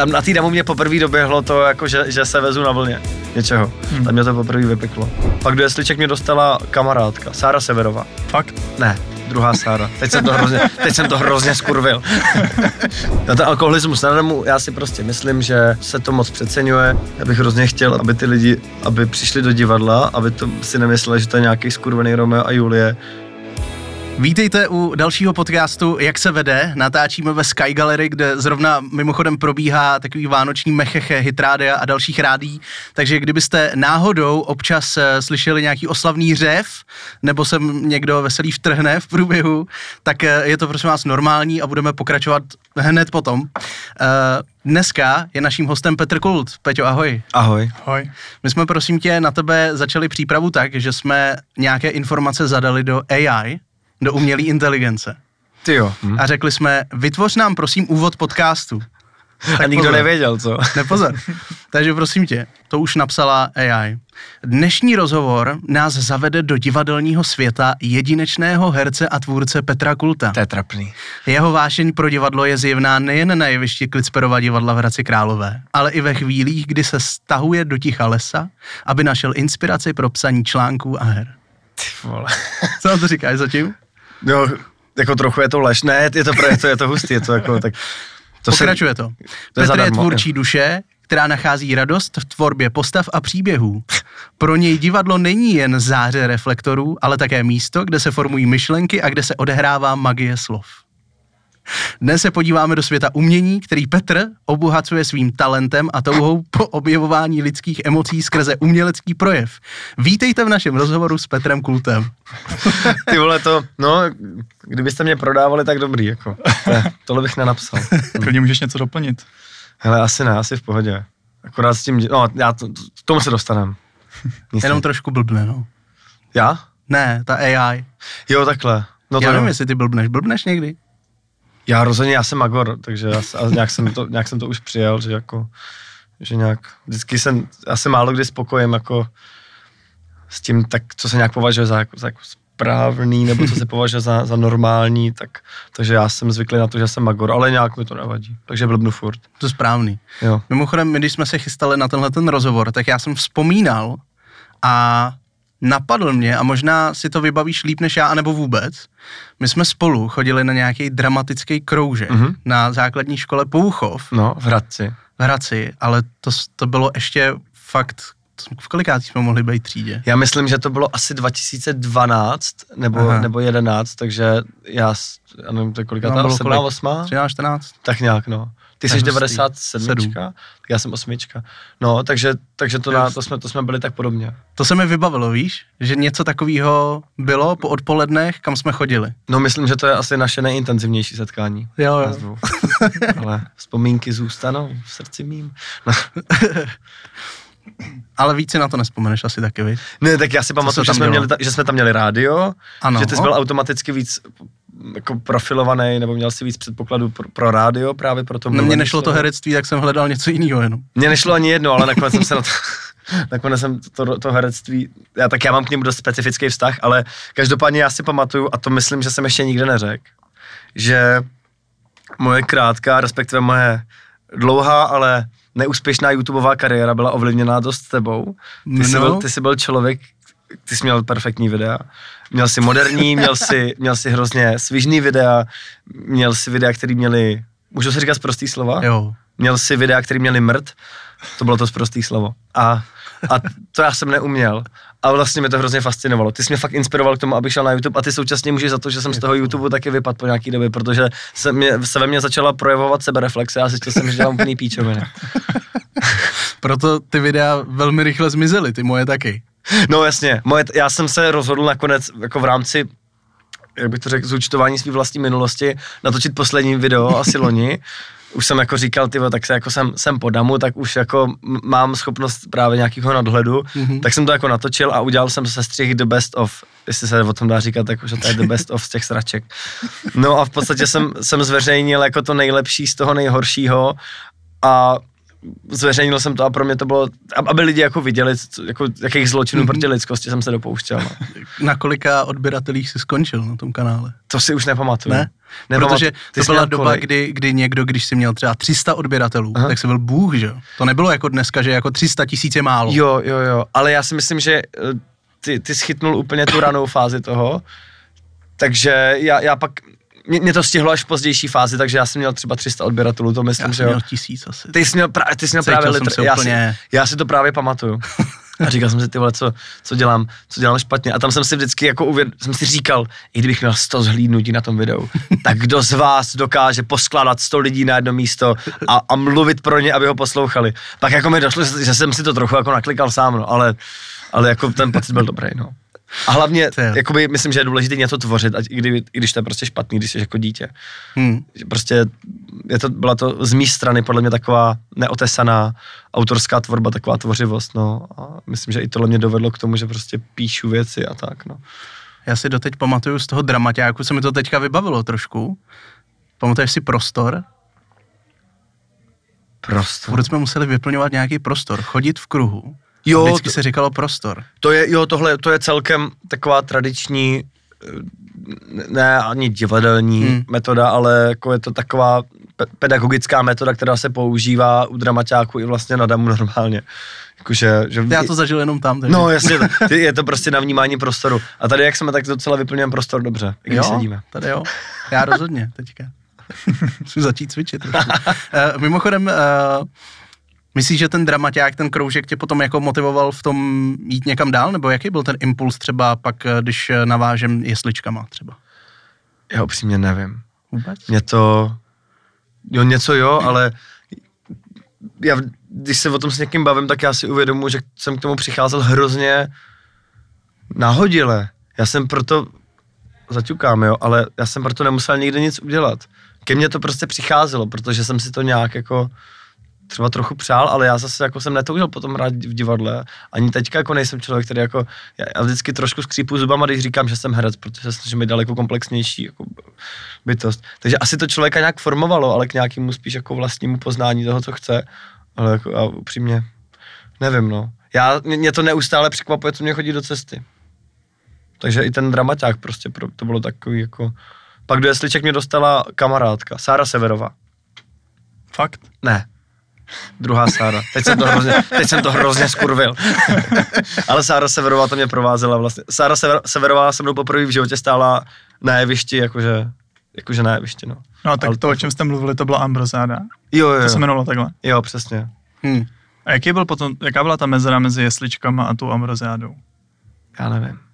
tam na té demo mě poprvé doběhlo to, jako že, že se vezu na vlně něčeho. Hmm. Tam mě to poprvé vypeklo. Pak do jesliček mě dostala kamarádka, Sára Severová. Fakt? Ne, druhá Sára. Teď jsem to hrozně, teď jsem to hrozně skurvil. Na ten alkoholismus na demo, já si prostě myslím, že se to moc přeceňuje. Já bych hrozně chtěl, aby ty lidi, aby přišli do divadla, aby to si nemysleli, že to je nějaký skurvený Romeo a Julie, Vítejte u dalšího podcastu Jak se vede. Natáčíme ve Sky Gallery, kde zrovna mimochodem probíhá takový vánoční mecheche, hitrádia a dalších rádí. Takže kdybyste náhodou občas eh, slyšeli nějaký oslavný řev, nebo se někdo veselý vtrhne v průběhu, tak eh, je to prosím vás normální a budeme pokračovat hned potom. Eh, dneska je naším hostem Petr Kult. Peťo, ahoj. Ahoj. Ahoj. My jsme prosím tě na tebe začali přípravu tak, že jsme nějaké informace zadali do AI, do umělé inteligence. Ty jo. Hm. A řekli jsme, vytvoř nám prosím úvod podcastu. A nikdo pozor. nevěděl, co? Nepozor. Takže prosím tě, to už napsala AI. Dnešní rozhovor nás zavede do divadelního světa jedinečného herce a tvůrce Petra Kulta. To je trapný. Jeho vášeň pro divadlo je zjevná nejen na jevišti Klicperova divadla v Hradci Králové, ale i ve chvílích, kdy se stahuje do ticha lesa, aby našel inspiraci pro psaní článků a her. Ty vole. Co na to říkáš zatím? No, jako trochu je to lež. Ne, je to, je to, je to hustý, je to jako tak... To Pokračuje to. to je Petr je tvůrčí duše, která nachází radost v tvorbě postav a příběhů. Pro něj divadlo není jen záře reflektorů, ale také místo, kde se formují myšlenky a kde se odehrává magie slov. Dnes se podíváme do světa umění, který Petr obohacuje svým talentem a touhou po objevování lidských emocí skrze umělecký projev. Vítejte v našem rozhovoru s Petrem Kultem. Ty vole to, no, kdybyste mě prodávali, tak dobrý, jako. To, tohle bych nenapsal. Klidně můžeš něco doplnit. Hele, asi ne, asi v pohodě. Akorát s tím, no, já to, k tomu se dostaneme. Nic Jenom ne. trošku blbne, no. Já? Ne, ta AI. Jo, takhle. No to Já nevím, jo. jestli ty blbneš. Blbneš někdy? Já rozhodně, já jsem Magor, takže já, a nějak, jsem to, nějak jsem to už přijel, že jako, že nějak, vždycky jsem, já se málo kdy spokojím jako s tím, tak, co se nějak považuje za, jako, za jako správný, nebo co se považuje za, za normální, tak, takže já jsem zvyklý na to, že jsem Magor, ale nějak mi to nevadí, takže blbnu furt, To je správný. jo. Mimochodem, my, když jsme se chystali na tenhle ten rozhovor, tak já jsem vzpomínal a napadl mě, a možná si to vybavíš líp než já, anebo vůbec, my jsme spolu chodili na nějaký dramatický kroužek Mhm. na základní škole Pouchov No, v Hradci. v Hradci, ale to, to bylo ještě fakt, v kolikátý jsme mohli být třídě? Já myslím, že to bylo asi 2012 nebo, Aha. nebo 11, takže já, já nevím, to je kolikátá, No, bylo 7, kolik? 8? 13, 14? Tak nějak, no. Ty jsi hustý. 97, Sedm. tak já jsem osmička. No, takže, takže to, na, to, jsme, to jsme byli tak podobně. To se mi vybavilo, víš? Že něco takového bylo po odpolednech, kam jsme chodili. No, myslím, že to je asi naše nejintenzivnější setkání. Jo, dvou. Ale vzpomínky zůstanou v srdci mým. No. Ale víc si na to nespomeneš asi taky, víš? Ne, tak já si pamatuju, že jsme, měli, že jsme tam měli rádio, Ano. že ty jsi byl automaticky víc jako profilovaný, nebo měl si víc předpokladů pro, pro rádio, právě pro to No, mně nešlo to herectví, tak jsem hledal něco jiného jenom. Mně nešlo ani jedno, ale nakonec jsem se na to, nakonec jsem to, to, to herectví, já, tak já mám k němu dost specifický vztah, ale každopádně já si pamatuju, a to myslím, že jsem ještě nikde neřekl, že moje krátká, respektive moje dlouhá, ale neúspěšná YouTubeová kariéra byla ovlivněná dost tebou. Ty, jsi, No. byl, ty jsi byl člověk, ty jsi měl perfektní videa. Měl si moderní, měl si, měl si hrozně svižný videa, měl si videa, který měli, můžu si říkat prostý slova? Jo. měl si videa, který měli mrt, to bylo to zprostý slovo. A, a to já jsem neuměl. A vlastně mě to hrozně fascinovalo. Ty jsi mě fakt inspiroval k tomu, abych šel na YouTube a ty současně můžeš za to, že jsem z toho YouTube taky vypadl po nějaký době, protože se, mě, se ve mně začala projevovat sebereflexe a zjistil jsem, že dělám úplný píčoviny. Proto ty videa velmi rychle zmizely, ty moje taky. No jasně, moje, já jsem se rozhodl nakonec jako v rámci jak bych to řekl, zúčtování své vlastní minulosti, natočit poslední video, asi loni. Už jsem jako říkal, ty tak se jako jsem, jsem po damu, tak už jako mám schopnost právě nějakého nadhledu, Mhm. mm-hmm. tak jsem to jako natočil a udělal jsem se střih the best of, jestli se o tom dá říkat, jako, že to je the best of z těch sraček. No a v podstatě jsem, jsem zveřejnil jako to nejlepší z toho nejhoršího a zveřejnil jsem to a pro mě to bylo, aby lidi jako viděli, co, jako, jakých zločinů mm-hmm. proti lidskosti jsem se dopouštěl. No. Na kolika odběratelích jsi skončil na tom kanále? To si už nepamatuju. Ne? Nepamatuju. Protože to byla doba, kdy, kdy někdo, když si měl třeba 300 odběratelů, Aha. tak si byl bůh, že To nebylo jako dneska, že jako 300 tisíc je málo. Jo, jo, jo, ale já si myslím, že eh, ty, ty schytnul úplně tu ranou fázi toho, takže já, já pak, mě, mě to stihlo až v pozdější fázi, takže já jsem měl třeba 300 odběratelů, to myslím, já že jo. měl tisíc asi. Ty jsi měl, pra, ty jsi měl právě litr, já, úplně... si, já si to právě pamatuju. A říkal jsem si, ty vole, co, co dělám, co dělám špatně. A tam jsem si vždycky jako uvěd, jsem si říkal, i kdybych měl 100 zhlídnutí na tom videu, tak kdo z vás dokáže poskládat 100 lidí na jedno místo a, a mluvit pro ně, aby ho poslouchali. Pak jako mi došlo, že jsem si to trochu jako naklikal sám, no, ale, ale jako ten pocit byl dobrý, no. A hlavně, jakoby, myslím, že je důležité něco tvořit, ať, i, kdy, i když to je prostě špatný, když jsi jako dítě. Hmm. Prostě je to, byla to z mé strany podle mě taková neotesaná autorská tvorba, taková tvořivost, no. A myslím, že i tohle mě dovedlo k tomu, že prostě píšu věci a tak, no. Já si doteď pamatuju z toho dramaťáku, se mi to teďka vybavilo trošku. Pamatuješ si prostor? Prostor? Furt jsme museli vyplňovat nějaký prostor, chodit v kruhu Jo, Vždycky to, se říkalo prostor. To je, jo, tohle, to je celkem taková tradiční, eh, ne ani divadelní hmm. metoda, ale jako je to taková pe- pedagogická metoda, která se používá u dramaťáků i vlastně na damu normálně. Jakože, že... Já to zažil jenom tam. Takže. No jasně, je to prostě na vnímání prostoru. A tady jak jsme, tak docela vyplňujeme prostor dobře, když jo, sedíme. tady jo, já rozhodně teďka. Musím začít cvičit. uh, mimochodem, uh, Myslíš, že ten dramaťák, ten kroužek tě potom jako motivoval v tom jít někam dál, nebo jaký byl ten impuls třeba pak, eh, když eh, navážem jesličkama třeba? Já upřímně nevím. Vůbec? Mě to, jo něco jo, ale já, když se o tom s někým bavím, tak já si uvědomuji, že jsem k tomu přicházel hrozně nahodile. Já jsem proto, zaťukám jo, ale já jsem proto nemusel nikdy nic udělat. Ke mně to prostě přicházelo, protože jsem si to nějak jako třeba trochu přál, ale já zase jako jsem netoužil potom hrát v divadle. Ani teďka jako nejsem člověk, který jako, já, já vždycky trošku skřípu zubama, když říkám, že jsem herec, protože se snažím být daleko komplexnější jako bytost. Takže asi to člověka nějak formovalo, ale k nějakému spíš jako vlastnímu poznání toho, co chce. Ale jako já upřímně nevím, no. Já, mě to neustále překvapuje, co mě chodí do cesty. Takže i ten dramaťák prostě, pro, to bylo takový jako... Pak do jesliček mě dostala kamarádka, Sára Severová. Fakt? Ne, Druhá Sára. Teď jsem to hrozně, teď jsem to hrozně skurvil. Ale Sára Severová to mě provázela vlastně. Sára Sever, Severová se mnou poprvé v životě stála na jevišti, jakože, jakože na jevišti, no. No tak Ale to, o čem jste mluvili, to byla Ambrozáda. Jo, jo. To se jmenovalo takhle. Jo, přesně. Hmm. A jaký byl potom, jaká byla ta mezera mezi jesličkama a tou Ambrozádou? Já nevím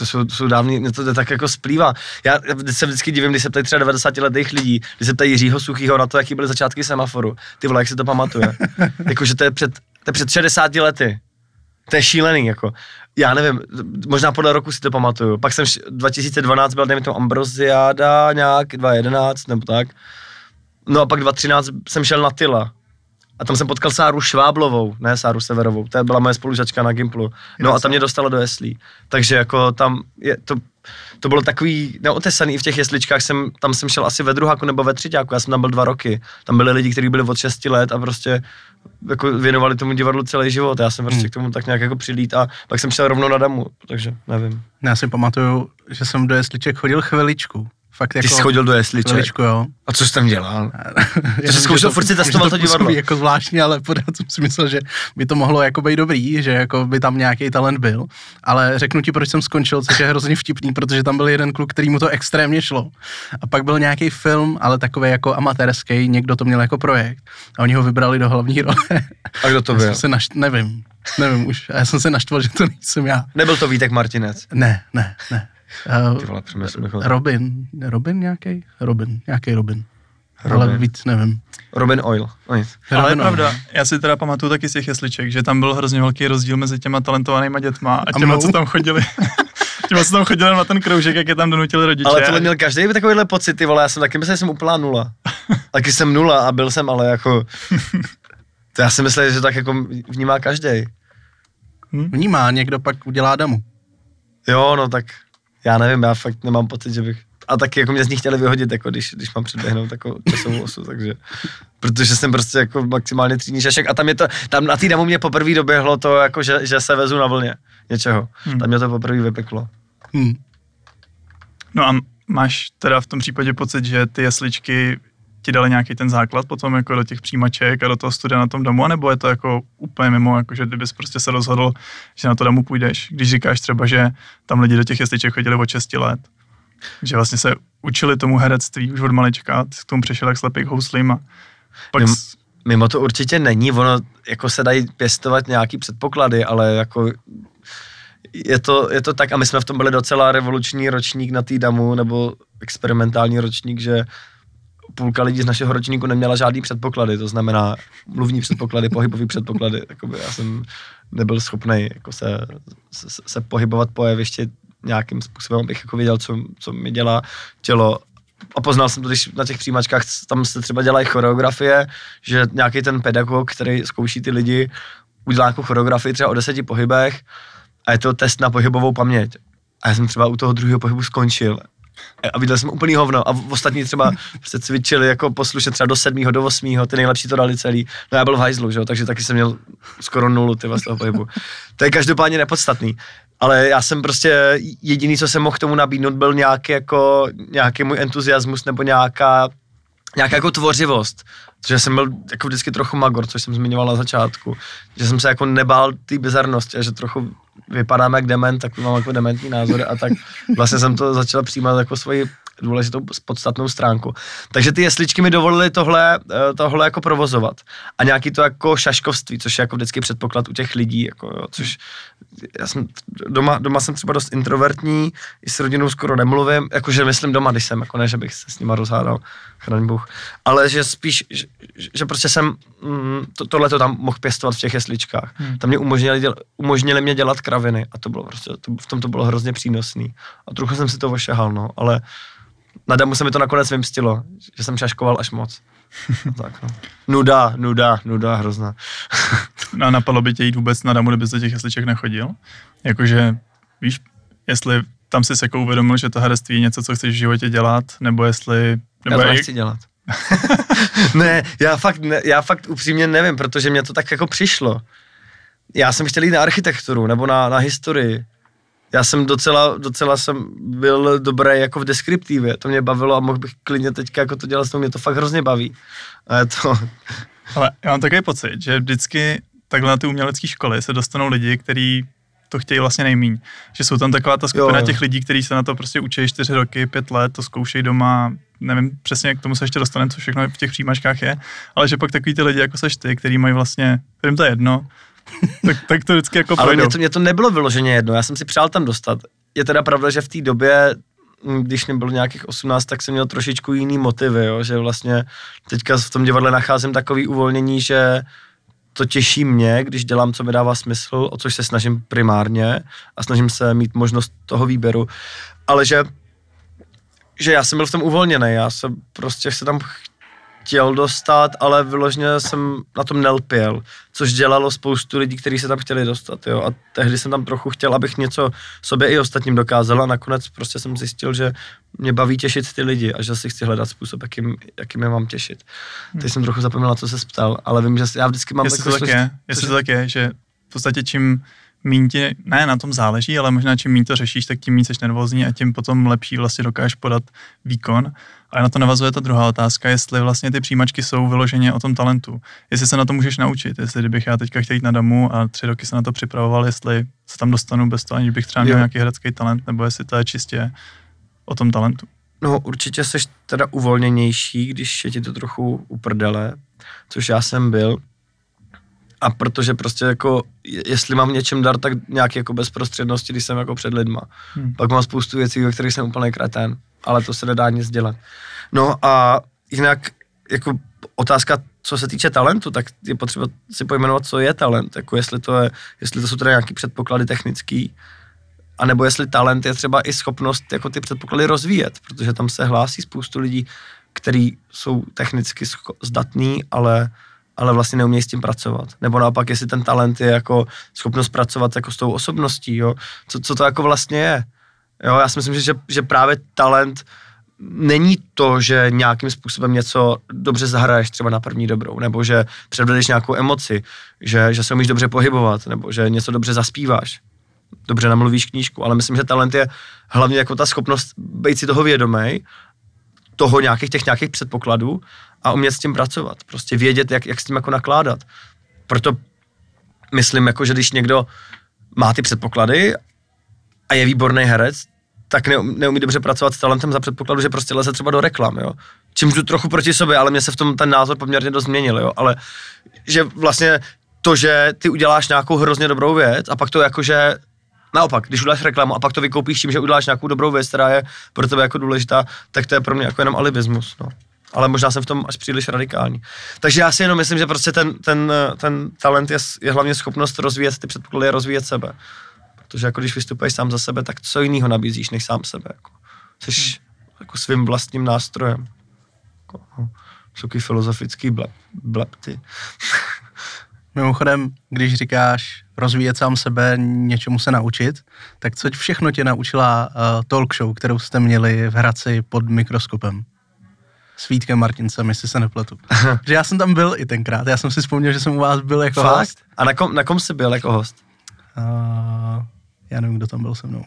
to jsou, to jsou dávný, mě to tak jako splývá. Já, se vždycky divím, když se ptají třeba 90 letých lidí, když se ptají Jiřího Suchýho na to, jaký byly začátky semaforu. Ty vole, jak si to pamatuje. Jakože to je před, to je před 60 lety. To je šílený, jako. Já nevím, možná podle roku si to pamatuju. Pak jsem 2012 byl, nevím, to Ambrosiáda nějak, 2011 nebo tak. No a pak 2013 jsem šel na Tyla a tam jsem potkal Sáru Šváblovou, ne Sáru Severovou, to byla moje spolužačka na Gimplu. No a tam mě dostala do jeslí. Takže jako tam je to, to bylo takový neotesaný v těch jesličkách, jsem, tam jsem šel asi ve druháku nebo ve třetíku, já jsem tam byl dva roky. Tam byli lidi, kteří byli od 6 let a prostě jako věnovali tomu divadlu celý život. Já jsem prostě hmm. k tomu tak nějak jako přilít a pak jsem šel rovnou na damu, takže nevím. Já si pamatuju, že jsem do jesliček chodil chviličku Fakt jako Ty jsi chodil do jesliček? Jo. A co jsi tam dělal? Ty jsi zkoušel furt si testoval to, to divadlo? jako zvláštní, ale pořád jsem si myslel, že by to mohlo jako být dobrý, že jako by tam nějaký talent byl. Ale řeknu ti, proč jsem skončil, což je hrozně vtipný, protože tam byl jeden kluk, který mu to extrémně šlo. A pak byl nějaký film, ale takový jako amatérský, někdo to měl jako projekt. A oni ho vybrali do hlavní role. A kdo to byl? Se našt... Nevím. Nevím už. A já jsem se naštval, že to nejsem já. Nebyl to Vítek Martinec? Ne, ne, ne. Ty vole, Robin, Robin nějaký? Robin, nějaký Robin. Robin. Ale víc nevím. Robin Oil. Ale Robin je pravda, Oil. já si teda pamatuju taky z těch jesliček, že tam byl hrozně velký rozdíl mezi těma talentovanýma dětma a těma, co tam chodili. těma, co tam chodili na ten kroužek, jak je tam donutili rodiče. Ale tohle měl každý takovýhle pocit, ty vole, já jsem taky myslel, že jsem úplná nula. taky jsem nula a byl jsem ale jako... To já si myslím, že tak jako vnímá každý. Hm? Vnímá, někdo pak udělá damu. Jo, no tak já nevím, já fakt nemám pocit, že bych... a taky jako mě z nich chtěli vyhodit, jako když, když mám předběhnout jako časovou osu, takže, protože jsem prostě jako maximálně třídní šašek a tam je to, tam na té damu mě poprvé doběhlo to, jako že, že se vezu na vlně něčeho. Hmm. Tam mě to poprvé vypeklo. Hmm. No a máš teda v tom případě pocit, že ty jesličky ti dali nějaký ten základ potom jako do těch přijímaček a do toho studia na tom domu, nebo je to jako úplně mimo, jako že kdybys prostě se rozhodl, že na to domu půjdeš, když říkáš třeba, že tam lidi do těch jesliček chodili od 6 let, že vlastně se učili tomu herectví už od malička, k tomu přišel jak slepý houslím a pak... Mimo, mimo to určitě není, ono jako se dají pěstovat nějaký předpoklady, ale jako je to, je to tak a my jsme v tom byli docela revoluční ročník na damu, nebo experimentální ročník, že půlka lidí z našeho ročníku neměla žádný předpoklady, to znamená mluvní předpoklady, pohybový předpoklady. Jakoby já jsem nebyl schopný jako se, se, se, pohybovat po jevišti nějakým způsobem, abych jako věděl, co, co mi dělá tělo. A poznal jsem to, když na těch přijímačkách tam se třeba dělají choreografie, že nějaký ten pedagog, který zkouší ty lidi, udělá nějakou choreografii třeba o deseti pohybech a je to test na pohybovou paměť. A já jsem třeba u toho druhého pohybu skončil a viděl jsem úplný hovno a ostatní třeba se cvičili jako poslušně třeba do sedmého, do osmého, ty nejlepší to dali celý. No já byl v hajzlu, že takže taky jsem měl skoro nulu ty z toho pohybu. To je každopádně nepodstatný. Ale já jsem prostě jediný, co jsem mohl k tomu nabídnout, byl nějaký, jako, nějaký můj entuziasmus nebo nějaká, nějaká jako tvořivost. Protože jsem byl jako vždycky trochu magor, což jsem zmiňoval na začátku. Že jsem se jako nebál té bizarnosti a že trochu vypadám jak dement, tak mám jako dementní názory a tak vlastně jsem to začal přijímat jako svoji důležitou podstatnou stránku. Takže ty jesličky mi dovolily tohle, eh, tohle jako provozovat. A nějaký to jako šaškovství, což je jako vždycky předpoklad u těch lidí, jako jo, což já jsem doma, doma jsem třeba dost introvertní, i s rodinou skoro nemluvím, jakože myslím doma, když jsem, jako ne, že bych se s nima rozhádal, chraň Bůh, ale že spíš, že, že prostě jsem mm, to, tohle to tam mohl pěstovat v těch jesličkách. Hmm. Tam mě umožnili, děl, umožnili mě dělat kraviny a to bylo prostě, to, v tom to bylo hrozně přínosný. A trochu jsem si to ošahal, no, ale na damu se mi to nakonec vymstilo, že jsem šaškoval až moc. tak, no. Nuda, nuda, nuda, hrozná. no a napadlo by tě jít vůbec na damu, kdyby do těch jesliček nechodil? Jakože, víš, jestli tam jsi se jako uvědomil, že to herectví je něco, co chceš v životě dělat, nebo jestli... Nebo Já to nechci dělat. ne, já fakt, ne, já fakt upřímně nevím, protože mě to tak jako přišlo. Já jsem chtěl jít na architekturu nebo na, na historii já jsem docela, docela jsem byl dobrý jako v deskriptivě, to mě bavilo a mohl bych klidně teďka jako to dělat s mě to fakt hrozně baví. A je to... Ale já mám takový pocit, že vždycky takhle na ty umělecké školy se dostanou lidi, kteří to chtějí vlastně nejmíň. Že jsou tam taková ta skupina jo, jo. těch lidí, kteří se na to prostě učí čtyři roky, pět let, to zkoušejí doma, nevím přesně, k tomu se ještě dostaneme, co všechno v těch přijímačkách je, ale že pak takový ty lidi, jako seš ty, který mají vlastně, kterým to je jedno, tak, tak to vždycky jako Ale mě to, mě to nebylo vyloženě jedno, já jsem si přál tam dostat. Je teda pravda, že v té době mm, když mě bylo nějakých 18, tak jsem měl trošičku jiný motivy, jo? že vlastně teďka v tom divadle nacházím takový uvolnění, že to těší mě, když dělám, co mi dává smysl, o což se snažím primárně a snažím se mít možnost toho výběru, ale že že já jsem byl v tom uvolněný, já jsem prostě se tam chtěl dostat, ale vyloženě jsem na tom nelpěl, což dělalo spoustu lidí, kteří se tam chtěli dostat, jo, a tehdy jsem tam trochu chtěl, abych něco sobě i ostatním dokázal a nakonec prostě jsem zjistil, že mě baví těšit ty lidi a že si chci hledat způsob, jakým, jakým je mám těšit. Hmm. Teď jsem trochu zapomněl, co se ptal, ale vím, že já vždycky mám... Jestli to tak je, jestli to tak je, že v podstatě čím míň ti, ne, na tom záleží, ale možná čím méně to řešíš, tak tím méně jsi nervózní a tím potom lepší vlastně dokážeš podat výkon. A na to navazuje ta druhá otázka, jestli vlastně ty přijímačky jsou vyloženě o tom talentu. Jestli se na to můžeš naučit, jestli kdybych já teďka chtěl jít na damu a tři roky se na to připravoval, jestli se tam dostanu bez toho, aniž bych třeba měl jo. nějaký herecký talent, nebo jestli to je čistě o tom talentu. No určitě jsi teda uvolněnější, když je ti to trochu uprdele, což já jsem byl. A protože prostě jako, jestli mám něčem dar, tak nějaký jako bezprostřednosti, když jsem jako před lidma. Hmm. Pak mám spoustu věcí, ve kterých jsem úplně kretén ale to se nedá nic dělat. No a jinak jako otázka, co se týče talentu, tak je potřeba si pojmenovat, co je talent, jako jestli to, je, jestli to jsou teda nějaký předpoklady technický, anebo jestli talent je třeba i schopnost jako ty předpoklady rozvíjet, protože tam se hlásí spoustu lidí, kteří jsou technicky zdatní, ale, ale vlastně neumějí s tím pracovat. Nebo naopak, jestli ten talent je jako schopnost pracovat jako s tou osobností, jo? Co, co to jako vlastně je. Jo, já si myslím, že, že právě talent není to, že nějakým způsobem něco dobře zahraješ třeba na první dobrou, nebo že předvedeš nějakou emoci, že, že se umíš dobře pohybovat, nebo že něco dobře zaspíváš, dobře namluvíš knížku, ale myslím, že talent je hlavně jako ta schopnost být si toho vědomý, toho nějakých těch nějakých předpokladů a umět s tím pracovat. Prostě vědět, jak, jak s tím jako nakládat. Proto myslím, jako, že když někdo má ty předpoklady a je výborný herec, tak neumí, dobře pracovat s talentem za předpokladu, že prostě leze třeba do reklam, jo. Čímž jdu trochu proti sobě, ale mě se v tom ten názor poměrně dost změnil, jo. Ale že vlastně to, že ty uděláš nějakou hrozně dobrou věc a pak to jakože Naopak, když uděláš reklamu a pak to vykoupíš tím, že uděláš nějakou dobrou věc, která je pro tebe jako důležitá, tak to je pro mě jako jenom alibismus. No. Ale možná jsem v tom až příliš radikální. Takže já si jenom myslím, že prostě ten, ten, ten talent je, je hlavně schopnost rozvíjet ty předpoklady, rozvíjet sebe. Protože jako když vystupuješ sám za sebe, tak co jiného nabízíš než sám sebe. Jako. Jsi hmm. jako svým vlastním nástrojem. Jako, no, takový filozofický blep, blep ty. Mimochodem, když říkáš rozvíjet sám sebe, něčemu se naučit, tak co všechno tě naučila uh, talk show, kterou jste měli v Hradci pod mikroskopem? S Vítkem Martincem, jestli se nepletu. že já jsem tam byl i tenkrát, já jsem si vzpomněl, že jsem u vás byl jako Fakt? host. A na kom, na kom jsi byl jako host? Uh, já nevím, kdo tam byl se mnou.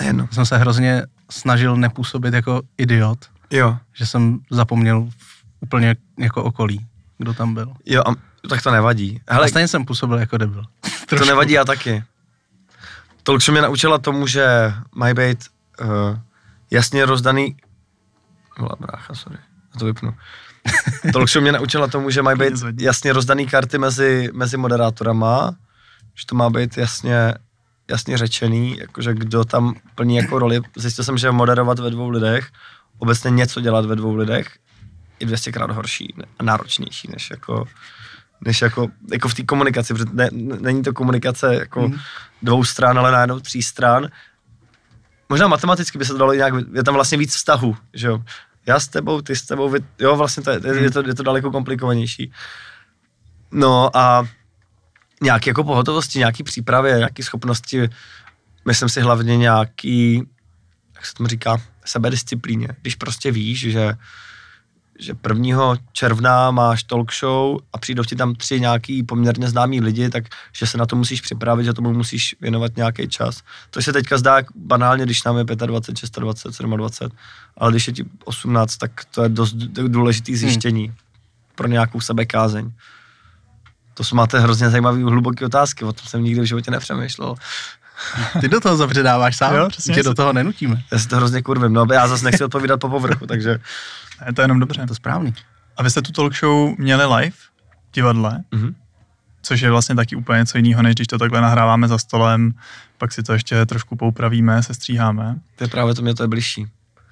Jedno. Jsem se hrozně snažil nepůsobit jako idiot. Jo. Že jsem zapomněl úplně jako okolí, kdo tam byl. Jo, a tak to nevadí. Hele, a stejně jsem působil jako debil. to nevadí, já taky. Tolkšo mě naučila tomu, že mají být uh, jasně rozdaný... Vole, brácha, sorry, já to vypnu. Tolkšo mě naučila tomu, že mají být jasně rozdaný karty mezi, mezi moderátorama, že to má být jasně, jasně řečený, jakože kdo tam plní jako roli. Zjistil jsem, že moderovat ve dvou lidech, obecně něco dělat ve dvou lidech, je 200 krát horší a náročnější, než jako než jako, jako v té komunikaci, protože ne, není to komunikace jako mm. dvou stran, ale najednou tří stran. Možná matematicky by se to dalo nějak, je tam vlastně víc vztahu, že jo. Já s tebou, ty s tebou, vy, jo, vlastně to je, je, je, to, je to daleko komplikovanější. No a nějaké jako pohotovosti, nějaký přípravy, nějaké schopnosti, myslím si hlavně nějaký, jak se tomu říká, sebedisciplíně. Když prostě víš, že že 1. června máš talk show a přijdou ti tam tři nějaký poměrně známí lidi, tak že se na to musíš připravit, že tomu musíš věnovat nějaký čas. To se teďka zdá banálně, když nám je 25, 26, 27, 27, ale když je ti 18, tak to je dost důležitý hmm. zjištění hmm. pro nějakou sebekázeň. To jsou máte hrozně zajímavé hluboké otázky, o tom jsem nikdy v životě nepřemýšlel. Ty do toho zavředáváš sám, jo, tě do toho nenutíme. Já si to hrozně kurvím, no já zase nechci odpovídat po povrchu, takže je to jenom dobře. To správný. A vy jste tu talk show měli live v divadle, mm-hmm. což je vlastně taky úplně něco jiného, než když to takhle nahráváme za stolem, pak si to ještě trošku poupravíme, se stříháme. To je právě to, mě to je blížší.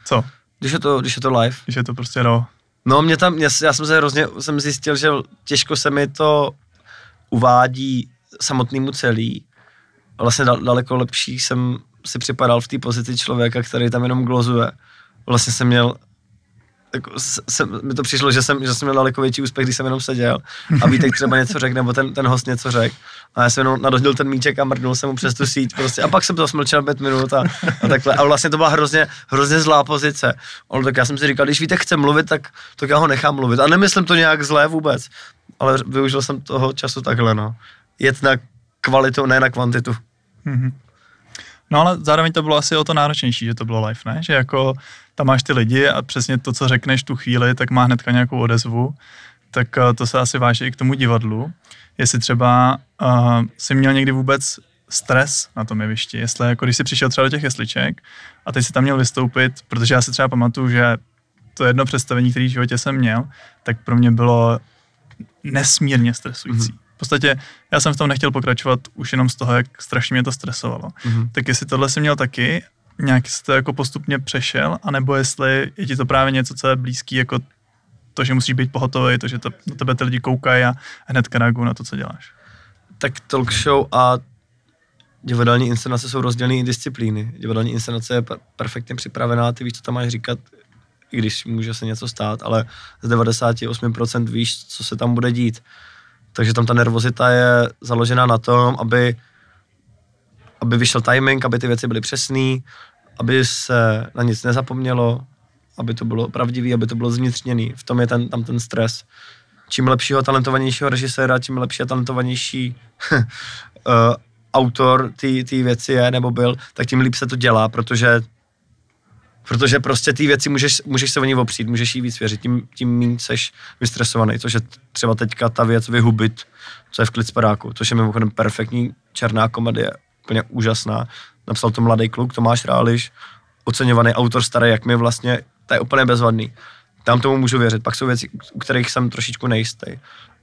Co? Když je to, když je to live. Když je to prostě do. No mě tam, mě, já jsem se hrozně, jsem zjistil, že těžko se mi to uvádí samotnému celý. Vlastně daleko lepší jsem si připadal v té pozici člověka, který tam jenom glozuje. Vlastně jsem měl jako se, mi to přišlo, že jsem, že jsem měl daleko větší úspěch, když jsem jenom seděl a Vítek třeba něco řekl, nebo ten, ten host něco řekl. A já jsem jenom nadhodil ten míček a mrdnul jsem mu přes tu síť prostě. A pak jsem to smlčel pět minut a, a takhle. A vlastně to byla hrozně, hrozně zlá pozice. On, tak já jsem si říkal, když Vítek chce mluvit, tak, tak já ho nechám mluvit. A nemyslím to nějak zlé vůbec. Ale využil jsem toho času takhle, no. Jet na kvalitu, ne na kvantitu. Mm-hmm. No ale zároveň to bylo asi o to náročnější, že to bylo live, ne? Že jako tam máš ty lidi a přesně to, co řekneš tu chvíli, tak má hnedka nějakou odezvu. Tak uh, to se asi váží i k tomu divadlu. Jestli třeba uh, jsi měl někdy vůbec stres na tom jevišti, jestli jako když jsi přišel třeba do těch jesliček a teď si tam měl vystoupit, protože já si třeba pamatuju, že to jedno představení, které v životě jsem měl, tak pro mě bylo nesmírně stresující. Mm-hmm. V podstatě já jsem v tom nechtěl pokračovat už jenom z toho, jak strašně mě to stresovalo. Mm-hmm. Tak jestli tohle si měl taky, nějak jsi to jako postupně přešel, anebo jestli je ti to právě něco, co je blízký, jako to, že musíš být pohotový, to, že to, na tebe ty lidi koukají a hned reagují na to, co děláš. Tak talk show a divadelní inscenace jsou rozdělené disciplíny. Divadelní inscenace je perfektně připravená, ty víš, co tam máš říkat, i když může se něco stát, ale z 98% víš, co se tam bude dít. Takže tam ta nervozita je založena na tom, aby, aby vyšel timing, aby ty věci byly přesné, aby se na nic nezapomnělo, aby to bylo pravdivý, aby to bylo zvnitřněný. V tom je ten, tam ten stres. Čím lepšího, talentovanějšího režiséra, tím lepší a talentovanější uh, autor ty věci je nebo byl, tak tím líp se to dělá, protože protože prostě ty věci můžeš, můžeš se o ní opřít, můžeš jí víc věřit, tím, tím méně seš vystresovaný, což je třeba teďka ta věc vyhubit, co je v Klicperáku, což je mimochodem perfektní černá komedie, úplně úžasná. Napsal to mladý kluk Tomáš Ráliš, oceňovaný autor starý, jak mi vlastně, to je úplně bezvadný. Tam tomu můžu věřit. Pak jsou věci, u kterých jsem trošičku nejistý.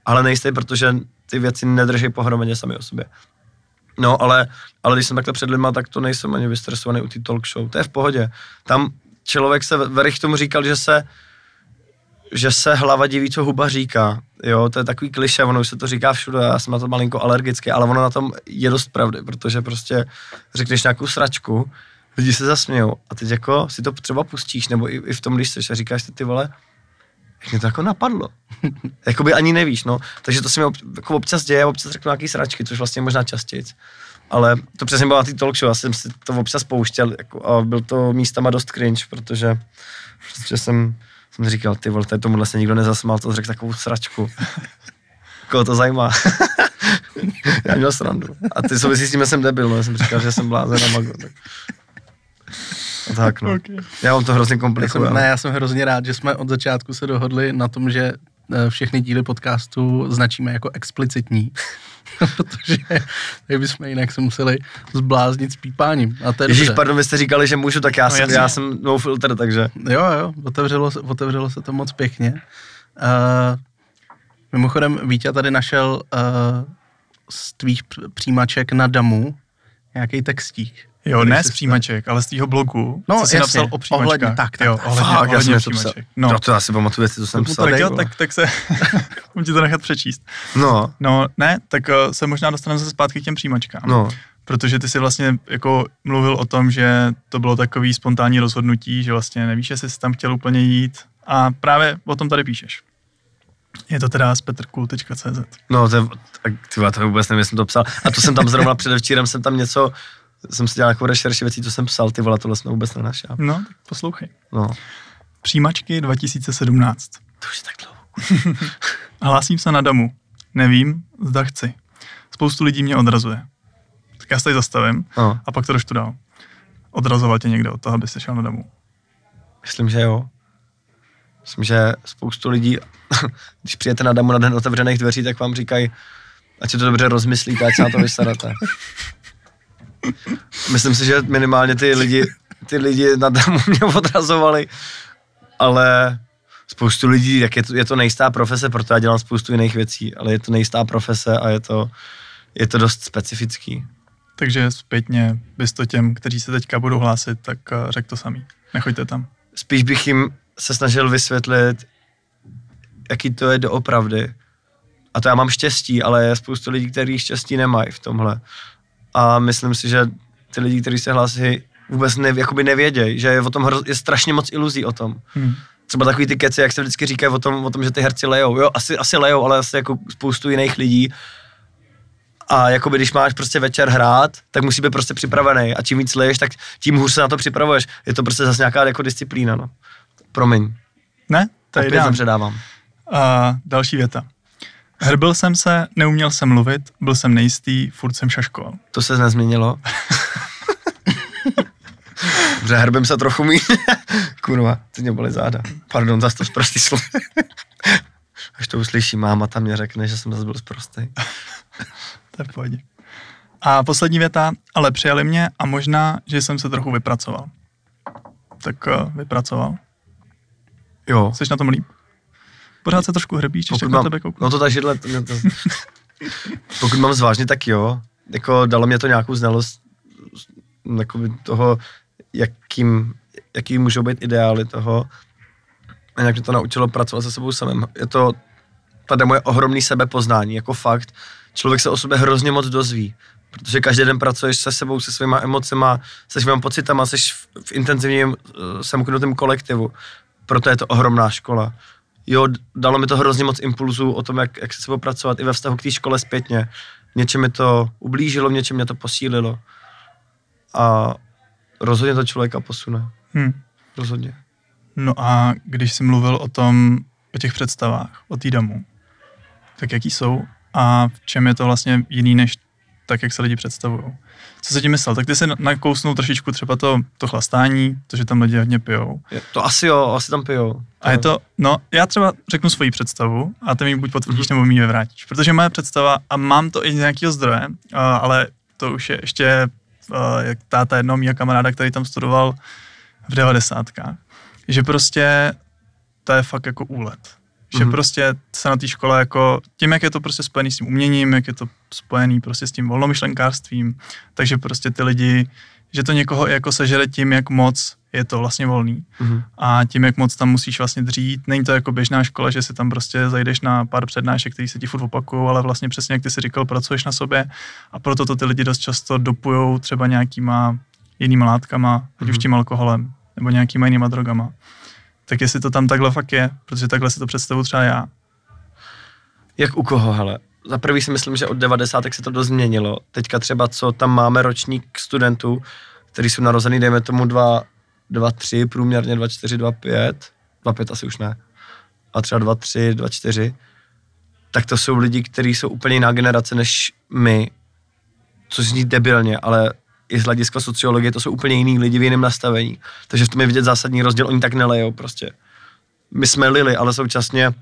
Ale nejistý, protože ty věci nedrží pohromadě sami o sobě. No, ale, ale když jsem takhle před lidma, tak to nejsem ani vystresovaný u té talk show. To je v pohodě. Tam člověk se, Verich tomu říkal, že se, že se hlava diví, co huba říká. Jo, to je takový kliše, ono už se to říká všude, já jsem na to malinko alergický, ale ono na tom je dost pravdy, protože prostě řekneš nějakou sračku, lidi se zasmějou a teď jako si to třeba pustíš, nebo i, i v tom, když seš a říkáš si ty vole, mě to jako napadlo. Jakoby ani nevíš, no. Takže to se mi jako občas děje, občas řeknu nějaký sračky, což vlastně možná častěji. Ale to přesně bylo na té talk show, já jsem si to občas pouštěl jako, a byl to místama dost cringe, protože, protože jsem, jsem říkal, ty vole, tomuhle se nikdo nezasmál, to řekl takovou sračku. Koho to zajímá? já měl srandu. A ty souvisí s tím, že jsem debil, no. Já jsem říkal, že jsem blázen a mago. Tak. Tak no. Okay. Já vám to hrozně komplikuje. Já jsem, ne, já jsem hrozně rád, že jsme od začátku se dohodli na tom, že eh, všechny díly podcastu značíme jako explicitní. Protože tak bychom jinak se museli zbláznit s pípáním. A to je Ježíš, pardon, vy jste říkali, že můžu, tak já, no, jsem, já jsem no filter, takže. Jo, jo, otevřelo, otevřelo se to moc pěkně. Uh, mimochodem, Vítě tady našel uh, z tvých přijímaček na damu nějaký textík. Jo, ne z přijímaček, ale z tvého blogu, no, co jsi napsal o přijímačkách. Ohledně, tak, tak, jo, ohledně, Fakt, ohledně já jsem to No. no. to já si pamatuju věci, co jsem psal. Tak jo, tak, tak se, můžu ti to nechat přečíst. No. No, ne, tak uh, se možná dostaneme se zpátky k těm přijímačkám. No. Protože ty si vlastně jako mluvil o tom, že to bylo takový spontánní rozhodnutí, že vlastně nevíš, jestli jsi tam chtěl úplně jít a právě o tom tady píšeš. Je to teda z petrkul.cz. No, to, tak, tyhle, to vůbec nevím, jsem to psal. A to jsem tam zrovna předevčírem jsem tam něco jsem si dělal nějakou rešerši věcí, co jsem psal, ty vole, tohle jsme vůbec nenašel. No, tak poslouchej. No. Přijímačky 2017. To už je tak dlouho. Hlásím se na damu. Nevím, zda chci. Spoustu lidí mě odrazuje. Tak já se tady zastavím no. a pak to doštu dál. Odrazoval tě někdo od toho, aby se šel na damu? Myslím, že jo. Myslím, že spoustu lidí, když přijete na damu na den otevřených dveří, tak vám říkají, ať si to dobře rozmyslíte, ať se na to vysadáte. Myslím si, že minimálně ty lidi, ty lidi na damu mě odrazovali, ale spoustu lidí, jak je to, je to nejistá profese, proto já dělám spoustu jiných věcí, ale je to nejistá profese a je to, je to dost specifický. Takže zpětně bys to těm, kteří se teďka budou hlásit, tak eh, řek to samý. Nechoďte tam. Spíš bych jim se snažil vysvětlit, jaký to je doopravdy. A to já mám štěstí, ale je spoustu lidí, kteří štěstí nemají v tomhle a myslím si, že ty lidi, kteří se hlásí, vůbec ne, jakoby nevědějí, že je o tom je strašně moc iluzí o tom. Hmm. Třeba takový ty keci, jak se vždycky říkají o tom, o tom, že ty herci lejou. Jo, asi, asi lejou, ale asi jako spoustu jiných lidí. A jakoby když máš prostě večer hrát, tak musí být prostě připravený. A čím víc leješ, tak tím hůř se na to připravuješ. Je to prostě zase nějaká jako disciplína, no. Promiň. Ne, to je Opět předávám. A další věta. Hrbil jsem se, neuměl jsem mluvit, byl jsem nejistý, furt jsem šaškoval. To se nezměnilo. Dobře, hrbím se trochu mý. Kurva, ty mě byly záda. Pardon, zase to zprostý slovo. Až to uslyší máma, tam mě řekne, že jsem zase byl zprostý. to je v pohodě. A poslední věta, ale přijali mě a možná, že jsem se trochu vypracoval. Tak uh, vypracoval. Jo. Jsi na tom líp? Pořád se trošku hrbíš, když mám, na tebe kouknu. No to tak židle, to, to, pokud mám zvážně, tak jo. Jako dalo mě to nějakou znalost toho, jakým, jaký můžou být ideály toho. A nějak mě to naučilo pracovat se sebou samým. Je to, ta demo je ohromný sebepoznání, jako fakt. Člověk se o sobě hrozně moc dozví, protože každý den pracuješ se sebou, se svýma emocema, se svýma pocitama, jsi v, v intenzivním uh, semknutém kolektivu. Proto je to ohromná škola jo, dalo mi to hrozně moc impulzů o tom, jak, jak se sebou pracovat i ve vztahu k té škole zpětně. Něčem mi to ublížilo, něčem mě to posílilo. A rozhodně to člověka posune. Hmm. Rozhodně. No a když jsi mluvil o tom, o těch představách, o té damu, tak jaký jsou a v čem je to vlastně jiný než tak, jak se lidi představují. Co se tím myslel? Tak ty se nakousnul trošičku třeba to, to chlastání, to, že tam lidi hodně pijou. Je, to asi jo, asi tam pijou. A je to, no, já třeba řeknu svoji představu a ty mi buď potvrdíš, mm-hmm. nebo mi ji vrátíš. Protože moje představa, a mám to i z nějakého zdroje, ale to už je ještě, jak táta jednoho mýho kamaráda, který tam studoval v devadesátkách, že prostě to je fakt jako úlet že mm-hmm. prostě se na té škole jako, tím, jak je to prostě spojený s tím uměním, jak je to spojený prostě s tím volnomyšlenkářstvím, takže prostě ty lidi, že to někoho jako sežere tím, jak moc je to vlastně volný mm-hmm. a tím, jak moc tam musíš vlastně dřít. Není to jako běžná škola, že si tam prostě zajdeš na pár přednášek, který se ti furt opakují, ale vlastně přesně, jak ty si říkal, pracuješ na sobě a proto to ty lidi dost často dopujou třeba nějakýma jinýma látkama, mm-hmm. ať už mhm. tím alkoholem nebo nějakýma jinýma drogama tak jestli to tam takhle fakt je, protože takhle si to představu třeba já. Jak u koho, hele? Za prvý si myslím, že od 90. se to dost změnilo. Teďka třeba, co tam máme ročník studentů, kteří jsou narozený, dejme tomu 2, 2 3, průměrně 2, 4, 2, 5, 2, 5 asi už ne, a třeba 2, 3, 2, 4, tak to jsou lidi, kteří jsou úplně jiná generace než my, což zní debilně, ale i z hlediska sociologie, to jsou úplně jiný lidi v jiném nastavení. Takže v tom je vidět zásadní rozdíl, oni tak nelejou prostě. My jsme lili, ale současně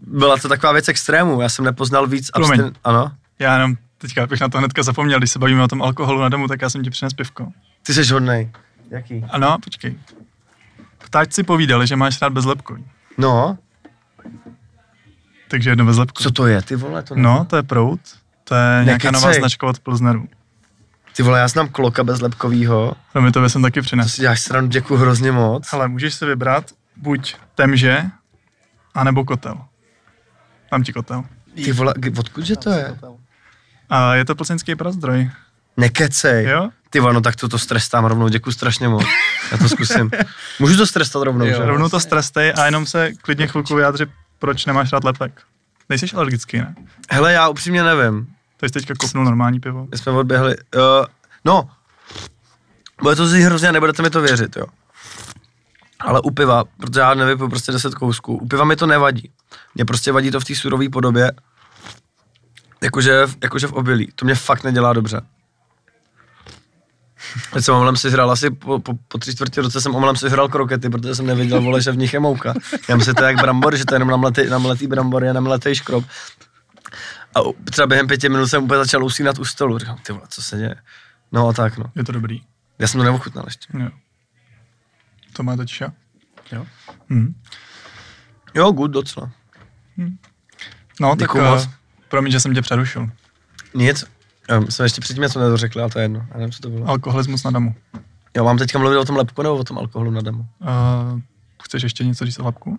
byla to taková věc extrému, já jsem nepoznal víc abstin... Ano? Já jenom teďka bych na to hnedka zapomněl, když se bavíme o tom alkoholu na domu, tak já jsem ti přinesl pivko. Ty jsi hodnej. Jaký? Ano, počkej. Ptáč si povídali, že máš rád bezlepkový. No. Takže jedno bezlepkový. Co to je, ty vole? To no, to je prout. To je Nekecej. nějaká nová značka od Plzneru. Ty vole, já znám kloka bezlepkovýho. No mi to jsem taky přinesl. To si děláš stranu, děkuji hrozně moc. Ale můžeš si vybrat buď temže, anebo kotel. Dám ti kotel. Ty vole, odkud že to je? A je to plzeňský prazdroj. Nekecej. Jo? Ty vole, no tak to to strestám rovnou, děkuji strašně moc. Já to zkusím. Můžu to strestat rovnou, jo, že? Rovnou to strestej a jenom se klidně chvilku vyjádři, proč nemáš rád lepek. Nejsi alergický, ne? Hele, já upřímně nevím. To jsi teďka kopnul normální pivo? My jsme odběhli. Uh, no, bude to si hrozně, nebudete mi to věřit, jo. Ale u piva, protože já nevypiju prostě 10 kousků, u piva mi to nevadí. Mě prostě vadí to v té surové podobě, jakože, jakože v obilí. To mě fakt nedělá dobře. Teď jsem omlem si hrál asi po, po, po tři čtvrtě roce jsem omlem si hrál krokety, protože jsem nevěděl, vole, že v nich je mouka. Já myslím, že to je jak brambor, že to je jenom namletý, namletý brambor, je namletý škrob. A třeba během pěti minut jsem úplně začal usínat u stolu. Říkám, ty vole, co se děje? No a tak, no. Je to dobrý. Já jsem to neochutnal ještě. Jo. To má totiž Jo. Hmm. Jo, good docela. No, Děkuju tak moc. Uh, promiň, že jsem tě přerušil. Nic. Um, jsem ještě předtím něco nedořekl, ale to je jedno. Já nevím, co to bylo. Alkoholismus na damu. Jo, mám teďka mluvit o tom lepku nebo o tom alkoholu na damu? Uh, chceš ještě něco říct o lepku?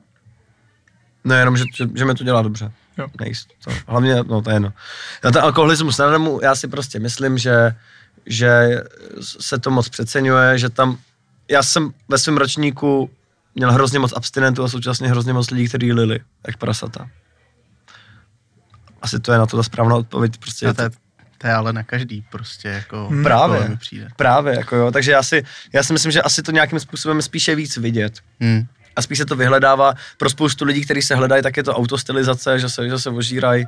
No jenom, že, že, že mi to dělá dobře. Jo. Nejist. To, hlavně, no to je jedno. Já ten alkoholismus na damu, já si prostě myslím, že, že se to moc přeceňuje, že tam, já jsem ve svém ročníku měl hrozně moc abstinentů a současně hrozně moc lidí, kteří lili, jak prasata. Asi to je na to ta správná odpověď. Prostě a to, je, to je ale na každý prostě jako hmm. právě, mi přijde. právě jako jo, takže já si, já si myslím, že asi to nějakým způsobem spíše víc vidět. Hmm a spíš se to vyhledává. Pro spoustu lidí, kteří se hledají, tak je to autostylizace, že se, že se ožírají.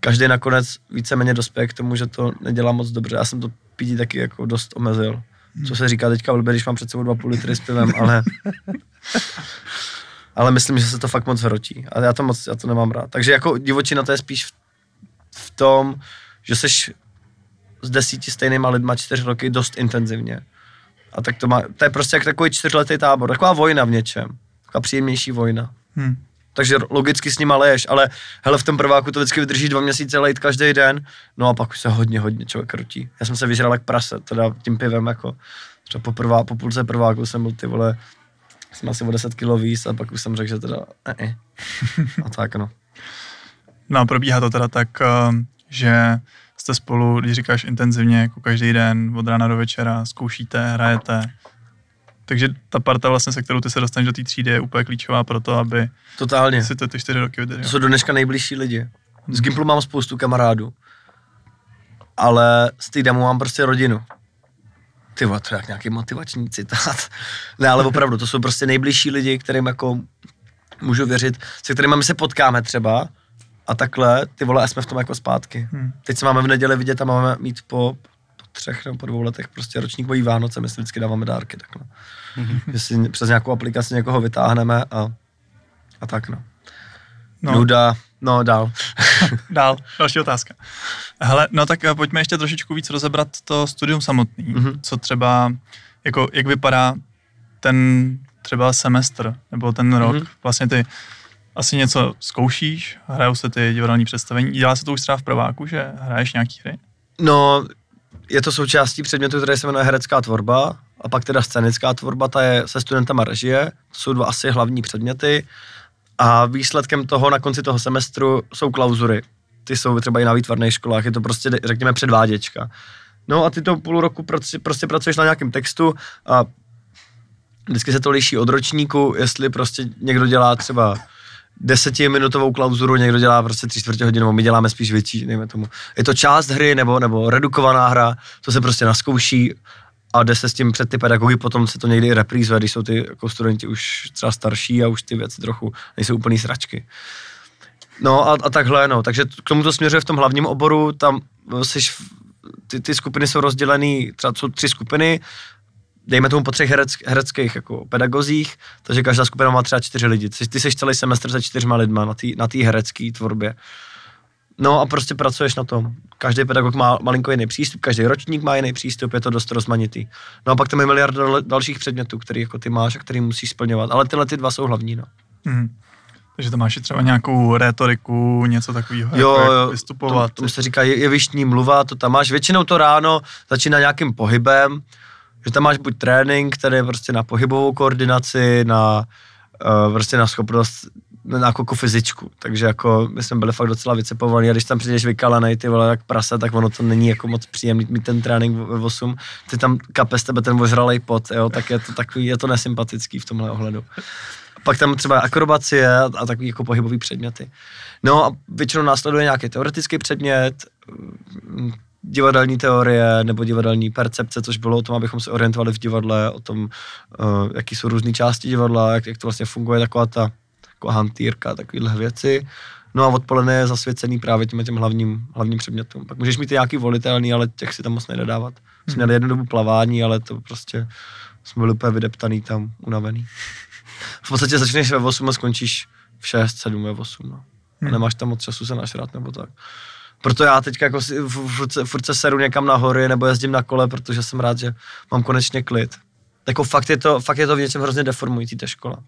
Každý nakonec víceméně dospěje k tomu, že to nedělá moc dobře. Já jsem to pítí taky jako dost omezil. Co se říká teďka blbě, když mám před sebou dva půl litry s pivem, ale... ale myslím, že se to fakt moc hrotí. A já to moc, já to nemám rád. Takže jako divočina to je spíš v, v tom, že seš s desíti stejnýma lidma čtyři roky dost intenzivně. A tak to má, to je prostě jak takový čtyřletý tábor, taková vojna v něčem, taková příjemnější vojna. Hmm. Takže logicky s nima leješ, ale hele, v tom prváku to vždycky vydrží dva měsíce lejt každý den, no a pak už se hodně, hodně člověk rutí. Já jsem se vyžral jak prase, teda tím pivem jako, třeba po, prvá, po půlce prváku jsem byl ty vole, jsem asi o 10 kilo víc a pak už jsem řekl, že teda ne, ne. A tak no. No a probíhá to teda tak, eh, že jste spolu, když říkáš intenzivně, jako každý den, od rána do večera, zkoušíte, hrajete. Takže ta parta, vlastně, se kterou ty se dostaneš do té třídy, je úplně klíčová pro to, aby Totálně. si to ty čtyři roky vydržel. To jsou do dneška nejbližší lidi. Z Gimplu mám spoustu kamarádů, ale z té mám prostě rodinu. Ty vole, to je jak nějaký motivační citát. Ne, ale opravdu, to jsou prostě nejbližší lidi, kterým jako můžu věřit, se kterými my se potkáme třeba a takhle, ty vole, jsme v tom jako zpátky. Hmm. Teď se máme v neděli vidět a máme mít po třech nebo po dvou letech prostě ročníkový Vánoce, my si vždycky dáváme dárky takhle. Hmm. Že si přes nějakou aplikaci někoho vytáhneme a, a tak no. No. Nuda, no dál. dál, další otázka. Hele, no tak eh, pojďme ještě trošičku víc rozebrat to studium samotný. Mm-hmm. Co třeba, jako, jak vypadá ten třeba semestr, nebo ten rok, mm-hmm. vlastně ty asi něco zkoušíš, hrajou se ty divadelní představení, dělá se to už třeba v prváku, že hraješ nějaký hry? No, je to součástí předmětu, který se jmenuje herecká tvorba, a pak teda scenická tvorba, ta je se studentama režie, to jsou dva asi hlavní předměty. A výsledkem toho na konci toho semestru jsou klauzury. Ty jsou třeba i na výtvarných školách, je to prostě, řekněme, předváděčka. No a ty to půl roku prostě, prostě pracuješ na nějakém textu a vždycky se to liší od ročníku, jestli prostě někdo dělá třeba desetiminutovou klauzuru, někdo dělá prostě tři čtvrtě hodinovou, my děláme spíš větší, nejme tomu. Je to část hry nebo, nebo redukovaná hra, to se prostě naskouší a jde se s tím před ty pedagogy, potom se to někdy i reprízuje, když jsou ty jako studenti už třeba starší a už ty věci trochu nejsou úplný sračky. No a, a takhle, no, takže k tomu to směřuje v tom hlavním oboru, tam jsi, ty, ty skupiny jsou rozdělené, třeba jsou tři skupiny, dejme tomu po třech herec, hereckých jako pedagozích, takže každá skupina má třeba čtyři lidi. Ty, jsi celý semestr se čtyřma lidma na té na herecké tvorbě. No a prostě pracuješ na tom. Každý pedagog má malinko jiný přístup, každý ročník má jiný přístup, je to dost rozmanitý. No a pak tam je miliard dalších předmětů, který jako ty máš a který musíš splňovat. Ale tyhle ty dva jsou hlavní, no. Hmm. Takže to máš třeba nějakou retoriku, něco takového, jo, jako jo, vystupovat. To, tomu se říká je, jevištní mluva, to tam máš. Většinou to ráno začíná nějakým pohybem, že tam máš buď trénink, který je prostě na pohybovou koordinaci, na uh, prostě na schopnost na jako fyzičku, takže jako my jsme byli fakt docela vycepovaní a když tam přijdeš vykalanej ty vole jak prasa, tak ono to není jako moc příjemný mít ten trénink ve 8, ty tam kape z tebe ten ožralej pot, jo, tak je to takový, je to nesympatický v tomhle ohledu. Pak tam třeba akrobacie a takový jako pohybový předměty. No a většinou následuje nějaký teoretický předmět, divadelní teorie nebo divadelní percepce, což bylo o tom, abychom se orientovali v divadle, o tom, uh, jaký jsou různé části divadla, jak, jak to vlastně funguje, taková ta jako hantýrka, takovéhle věci. No a odpoledne je zasvěcený právě těm, těm hlavním, hlavním předmětům. Pak můžeš mít i nějaký volitelný, ale těch si tam moc nejde dávat. Jsme hmm. měli jednu dobu plavání, ale to prostě jsme byli úplně vydeptaný tam, unavený. V podstatě začneš ve 8 a skončíš v 6, 7 ve 8. No. A hmm. nemáš tam moc času se našrat nebo tak. Proto já teď jako si, furt, furt se seru někam na hory nebo jezdím na kole, protože jsem rád, že mám konečně klid. Jako fakt je to, fakt je to v něčem hrozně deformující ta škola.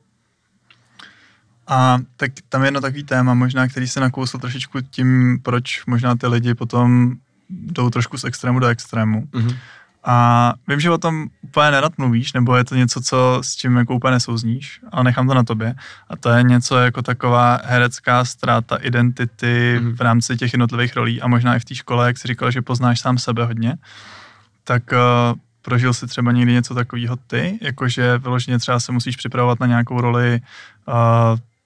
A tak tam je jedno takový téma, možná, který se nakousl trošičku tím, proč možná ty lidi potom jdou trošku z extrému do extrému. Mm-hmm. A vím, že o tom úplně nerad mluvíš, nebo je to něco, co s čím jako úplně nesouzníš, ale nechám to na tobě. A to je něco jako taková herecká ztráta identity mm. v rámci těch jednotlivých rolí a možná i v té škole, jak jsi říkal, že poznáš sám sebe hodně. Tak uh, prožil jsi třeba někdy něco takového ty, jakože vyloženě třeba se musíš připravovat na nějakou roli uh,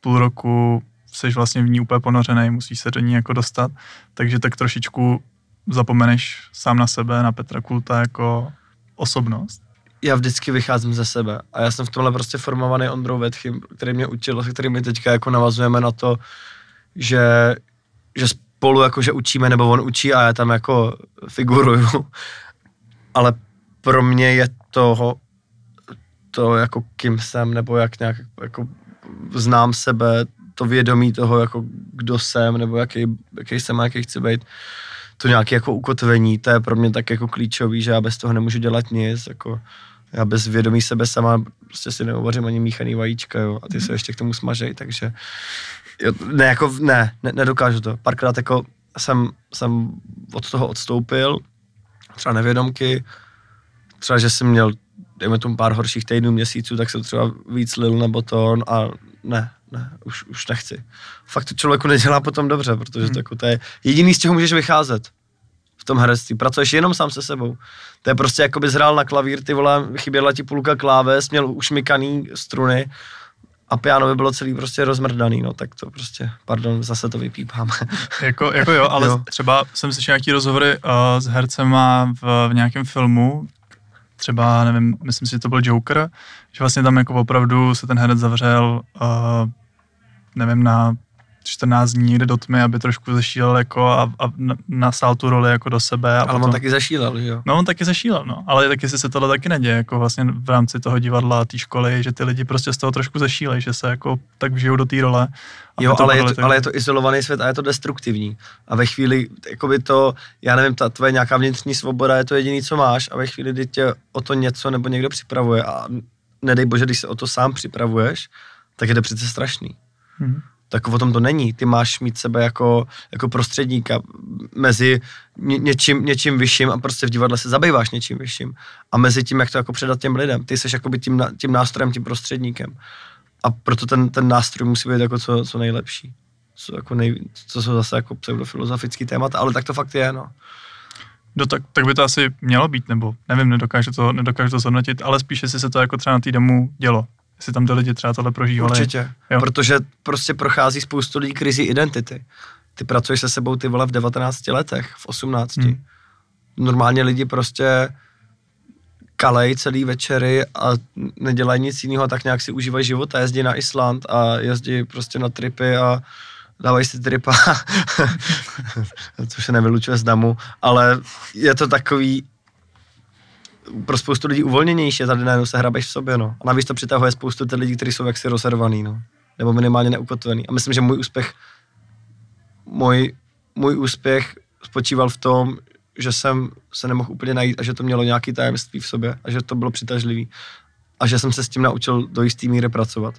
půl roku, jsi vlastně v ní úplně ponořený, musíš se do ní jako dostat, takže tak trošičku zapomeneš sám na sebe, na Petra Kulta jako osobnost? Já vždycky vycházím ze sebe a já jsem v tomhle prostě formovaný Ondrou Vetchym, který mě učil, se kterým my teďka jako navazujeme na to, že, že spolu jakože učíme, nebo on učí a já tam jako figuruju. Ale pro mě je to, to jako kým jsem, nebo jak nějak jako znám sebe, to vědomí toho, jako kdo jsem, nebo jaký, jaký jsem a jaký chci být, to nějaké jako ukotvení, to je pro mě tak jako klíčový, že já bez toho nemůžu dělat nic, jako já bez vědomí sebe sama prostě si neuvařím ani míchaný vajíčka, jo, a ty se ještě k tomu smažej, takže jo, ne, jako ne, ne, nedokážu to. Párkrát jako jsem, jsem od toho odstoupil, třeba nevědomky, třeba, že jsem měl, dejme tomu pár horších týdnů, měsíců, tak jsem třeba víc lil nebo to a ne, ne, už, už nechci. Fakt to člověku nedělá potom dobře, protože hmm. to, jako, to je jediný, z čeho můžeš vycházet v tom herectví. Pracuješ jenom sám se sebou. To je prostě jako bys hrál na klavír, ty vole, chyběla ti půlka kláves, měl ušmykaný struny a piano by bylo celý prostě rozmrdaný, no tak to prostě, pardon, zase to vypípáme. jako, jako jo, ale jo. třeba jsem slyšel nějaký rozhovory uh, s hercema v, v nějakém filmu, třeba, nevím, myslím si, že to byl Joker, že vlastně tam jako opravdu se ten herec zavřel, uh, nevím, na 14 dní někde do tmy, aby trošku zešílel jako a, a nasál tu roli jako do sebe. A ale potom, on taky zašílel, jo? No on taky zašílel, no. Ale taky se tohle taky neděje, jako vlastně v rámci toho divadla a té školy, že ty lidi prostě z toho trošku zašílejí, že se jako tak vžijou do té role. Jo, ale je, to, tak... ale je to izolovaný svět a je to destruktivní. A ve chvíli, jako by to, já nevím, ta tvoje nějaká vnitřní svoboda je to jediné, co máš a ve chvíli, kdy tě o to něco nebo někdo připravuje a nedej bože, když se o to sám připravuješ, tak je to přece strašný. Mm-hmm tak o tom to není. Ty máš mít sebe jako, jako prostředníka mezi ně, něčím, něčím vyšším a prostě v divadle se zabýváš něčím vyšším. A mezi tím, jak to jako předat těm lidem. Ty jsi jako tím, tím nástrojem, tím prostředníkem. A proto ten, ten nástroj musí být jako co, co nejlepší. Co, jako nej, co jsou zase jako pseudofilozofický témat, ale tak to fakt je, no. No tak, tak by to asi mělo být, nebo nevím, nedokážu to, nedokážu to zhodnotit, ale spíše si se to jako třeba na týdemu dělo jestli tam ty lidi třeba tohle prožívali. Určitě, jo. protože prostě prochází spoustu lidí krizi identity. Ty pracuješ se sebou ty vole v 19 letech, v 18. Hmm. Normálně lidi prostě kalej celý večery a nedělají nic jiného, tak nějak si užívají život a jezdí na Island a jezdí prostě na tripy a dávají si tripa, což se nevylučuje z damu, ale je to takový, pro spoustu lidí uvolněnější, tady najednou se hrabeš v sobě, no. A navíc to přitahuje spoustu těch lidí, kteří jsou jaksi rozervaný, no. Nebo minimálně neukotvený. A myslím, že můj úspěch, můj, můj úspěch spočíval v tom, že jsem se nemohl úplně najít a že to mělo nějaký tajemství v sobě a že to bylo přitažlivý. A že jsem se s tím naučil do jisté míry pracovat.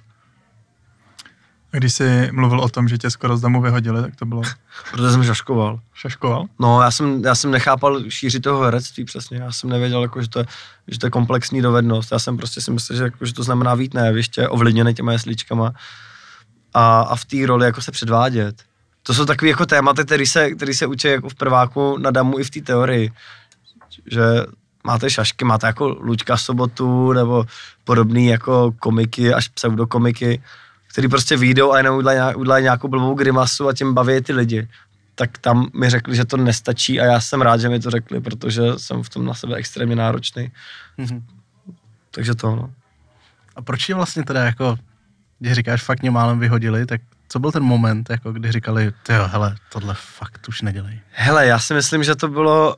Když jsi mluvil o tom, že tě skoro z domu vyhodili, tak to bylo... Protože jsem šaškoval. Šaškoval? No, já jsem, já jsem nechápal šířit toho herectví přesně. Já jsem nevěděl, jako, že, to je, že to je komplexní dovednost. Já jsem prostě si myslel, že, jako, že to znamená vít na jeviště, ovlivněné těma jesličkama a, a v té roli jako se předvádět. To jsou takové jako tématy, které se, který se učí jako v prváku na damu i v té teorii. Že máte šašky, máte jako Luďka sobotu nebo podobný jako komiky až pseudokomiky který prostě výjdou a jenom udělají, udělají nějakou blbou grimasu a tím baví ty lidi. Tak tam mi řekli, že to nestačí a já jsem rád, že mi to řekli, protože jsem v tom na sebe extrémně náročný. Mm-hmm. Takže to, no. A proč je vlastně teda jako, když říkáš, fakt mě málem vyhodili, tak co byl ten moment, jako kdy říkali, jo, hele, tohle fakt už nedělej? Hele, já si myslím, že to bylo,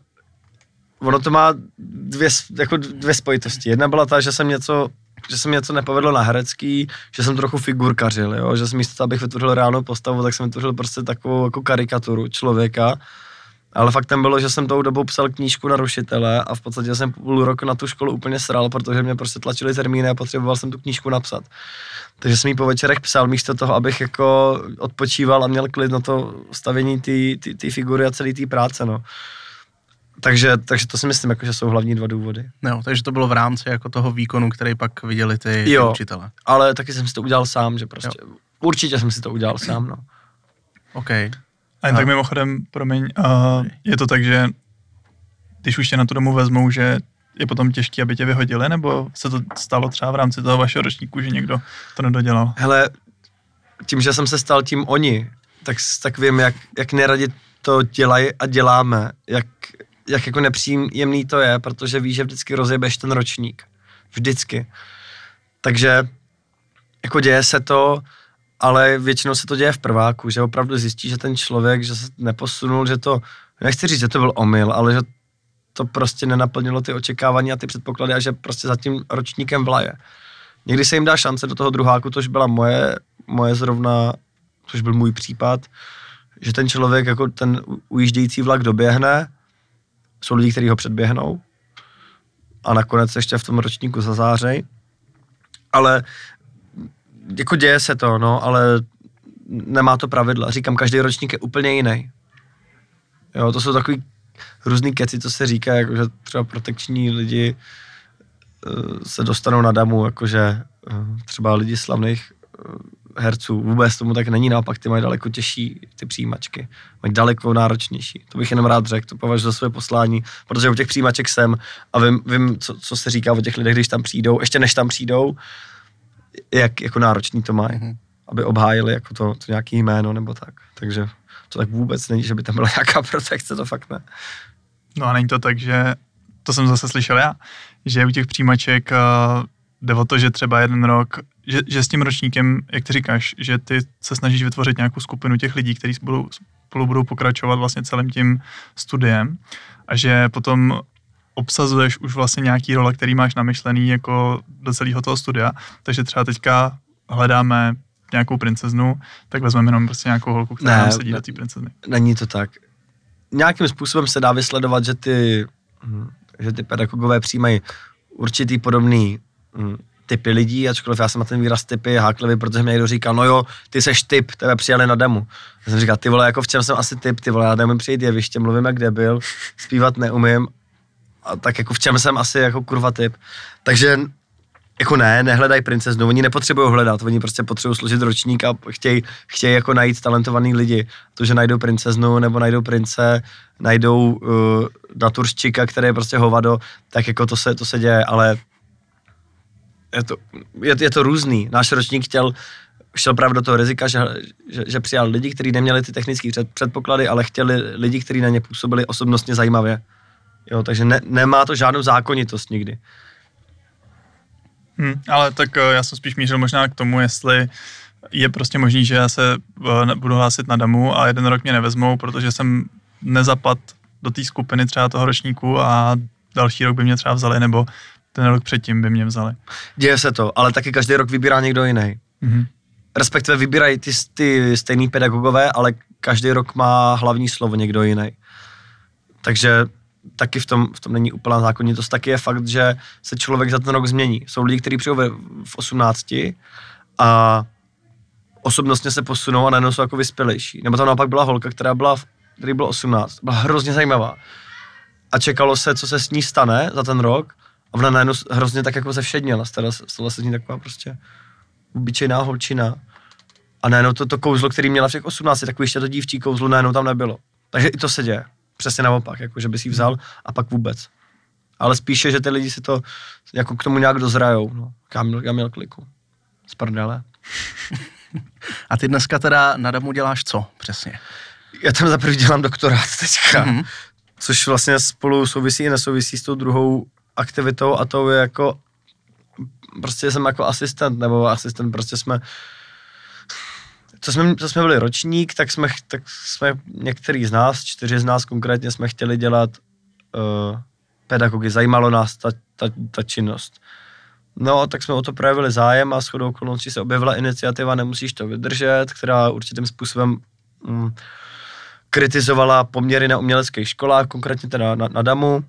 ono to má dvě, jako dvě spojitosti. Jedna byla ta, že jsem něco že se mi něco nepovedlo na herecký, že jsem trochu figurkařil, jo? že jsem místo abych vytvořil reálnou postavu, tak jsem vytvořil prostě takovou jako karikaturu člověka. Ale faktem bylo, že jsem tou dobou psal knížku na rušitele a v podstatě jsem půl roku na tu školu úplně sral, protože mě prostě tlačili termíny a potřeboval jsem tu knížku napsat. Takže jsem ji po večerech psal místo toho, abych jako odpočíval a měl klid na to stavění té figury a celé té práce. No. Takže, takže to si myslím, jako, že jsou hlavní dva důvody. No, takže to bylo v rámci jako toho výkonu, který pak viděli ty, jo, učitele. ale taky jsem si to udělal sám, že prostě, jo. určitě jsem si to udělal sám, no. OK. A jen tak mimochodem, promiň, uh, je to tak, že když už tě na tu domu vezmou, že je potom těžké, aby tě vyhodili, nebo se to stalo třeba v rámci toho vašeho ročníku, že někdo to nedodělal? Hele, tím, že jsem se stal tím oni, tak, tak vím, jak, jak neradi to dělají a děláme, jak jak jako nepříjemný to je, protože víš, že vždycky rozjebeš ten ročník. Vždycky. Takže jako děje se to, ale většinou se to děje v prváku, že opravdu zjistí, že ten člověk, že se neposunul, že to, nechci říct, že to byl omyl, ale že to prostě nenaplnilo ty očekávání a ty předpoklady a že prostě za tím ročníkem vlaje. Někdy se jim dá šance do toho druháku, tož byla moje, moje zrovna, což byl můj případ, že ten člověk jako ten ujíždějící vlak doběhne, jsou lidi, kteří ho předběhnou a nakonec ještě v tom ročníku zazářej. Ale jako děje se to, no, ale nemá to pravidla. Říkám, každý ročník je úplně jiný. Jo, to jsou takový různý keci, co se říká, jako že třeba protekční lidi uh, se dostanou na damu, jakože uh, třeba lidi slavných uh, herců. Vůbec tomu tak není, naopak ty mají daleko těžší ty přijímačky. Mají daleko náročnější. To bych jenom rád řekl, to považuji za své poslání, protože u těch přijímaček jsem a vím, vím co, co, se říká o těch lidech, když tam přijdou, ještě než tam přijdou, jak jako náročný to mají, mm-hmm. aby obhájili jako to, to nějaký jméno nebo tak. Takže to tak vůbec není, že by tam byla nějaká protekce, to fakt ne. No a není to tak, že to jsem zase slyšel já, že u těch přijímaček uh, jde o to, že třeba jeden rok, že, že s tím ročníkem, jak ty říkáš, že ty se snažíš vytvořit nějakou skupinu těch lidí, kteří spolu, spolu budou pokračovat vlastně celým tím studiem a že potom obsazuješ už vlastně nějaký role, který máš namyšlený jako do celého toho studia, takže třeba teďka hledáme nějakou princeznu, tak vezmeme jenom prostě nějakou holku, která ne, nám sedí ne, do té princezny. Není to tak. Nějakým způsobem se dá vysledovat, že ty, hm, že ty pedagogové přijímají určitý podobný hm, typy lidí, ačkoliv já jsem na ten výraz typy háklivý, protože mi někdo říká, no jo, ty seš typ, tebe přijali na demo. Já jsem říkal, ty vole, jako v čem jsem asi typ, ty vole, já neumím přijít jeviště, mluvím jak debil, zpívat neumím, a tak jako v čem jsem asi jako kurva typ. Takže jako ne, nehledají princeznu, oni nepotřebují hledat, oni prostě potřebují složit ročník a chtějí, chtějí jako najít talentovaný lidi. To, že najdou princeznu nebo najdou prince, najdou uh, naturščika, který je prostě hovado, tak jako to se, to se děje, ale je to, je, je to různý. Náš ročník chtěl, šel právě do toho rizika, že, že, že přijal lidi, kteří neměli ty technické před, předpoklady, ale chtěli lidi, kteří na ně působili osobnostně zajímavě. Jo, takže ne, nemá to žádnou zákonitost nikdy. Hmm, ale tak eh, já jsem spíš mířil možná k tomu, jestli je prostě možný, že já se eh, budu hlásit na damu a jeden rok mě nevezmou, protože jsem nezapad do té skupiny třeba toho ročníku a další rok by mě třeba vzali, nebo ten rok předtím by mě vzali. Děje se to, ale taky každý rok vybírá někdo jiný. Mm-hmm. Respektive vybírají ty, ty stejný pedagogové, ale každý rok má hlavní slovo někdo jiný. Takže taky v tom, v tom není úplná zákonitost. Taky je fakt, že se člověk za ten rok změní. Jsou lidi, kteří přijou v 18 a osobnostně se posunou a najednou jsou jako vyspělejší. Nebo tam naopak byla holka, která byla, který byl 18, byla hrozně zajímavá. A čekalo se, co se s ní stane za ten rok a ona najednou hrozně tak jako zevšedněla. Stala, stala se z ní taková prostě obyčejná holčina. A najednou to, to kouzlo, který měla v těch 18, takový ještě to dívčí kouzlo, najednou tam nebylo. Takže i to se děje přesně naopak, jako že by si vzal a pak vůbec. Ale spíše, že ty lidi si to jako k tomu nějak dozrajou. No. Já, měl, já měl kliku. Z prdele. A ty dneska teda na Damu děláš co přesně? Já tam zaprvé dělám doktorát teďka, mm-hmm. což vlastně spolu souvisí i nesouvisí s tou druhou aktivitou a to je jako prostě jsem jako asistent, nebo asistent, prostě jsme co jsme, co jsme byli ročník, tak jsme, tak jsme některý z nás, čtyři z nás konkrétně, jsme chtěli dělat uh, pedagogy. Zajímalo nás ta, ta, ta činnost. No, tak jsme o to projevili zájem a shodou okolností se objevila iniciativa Nemusíš to vydržet, která určitým způsobem um, kritizovala poměry na uměleckých školách, konkrétně teda na, na DAMu,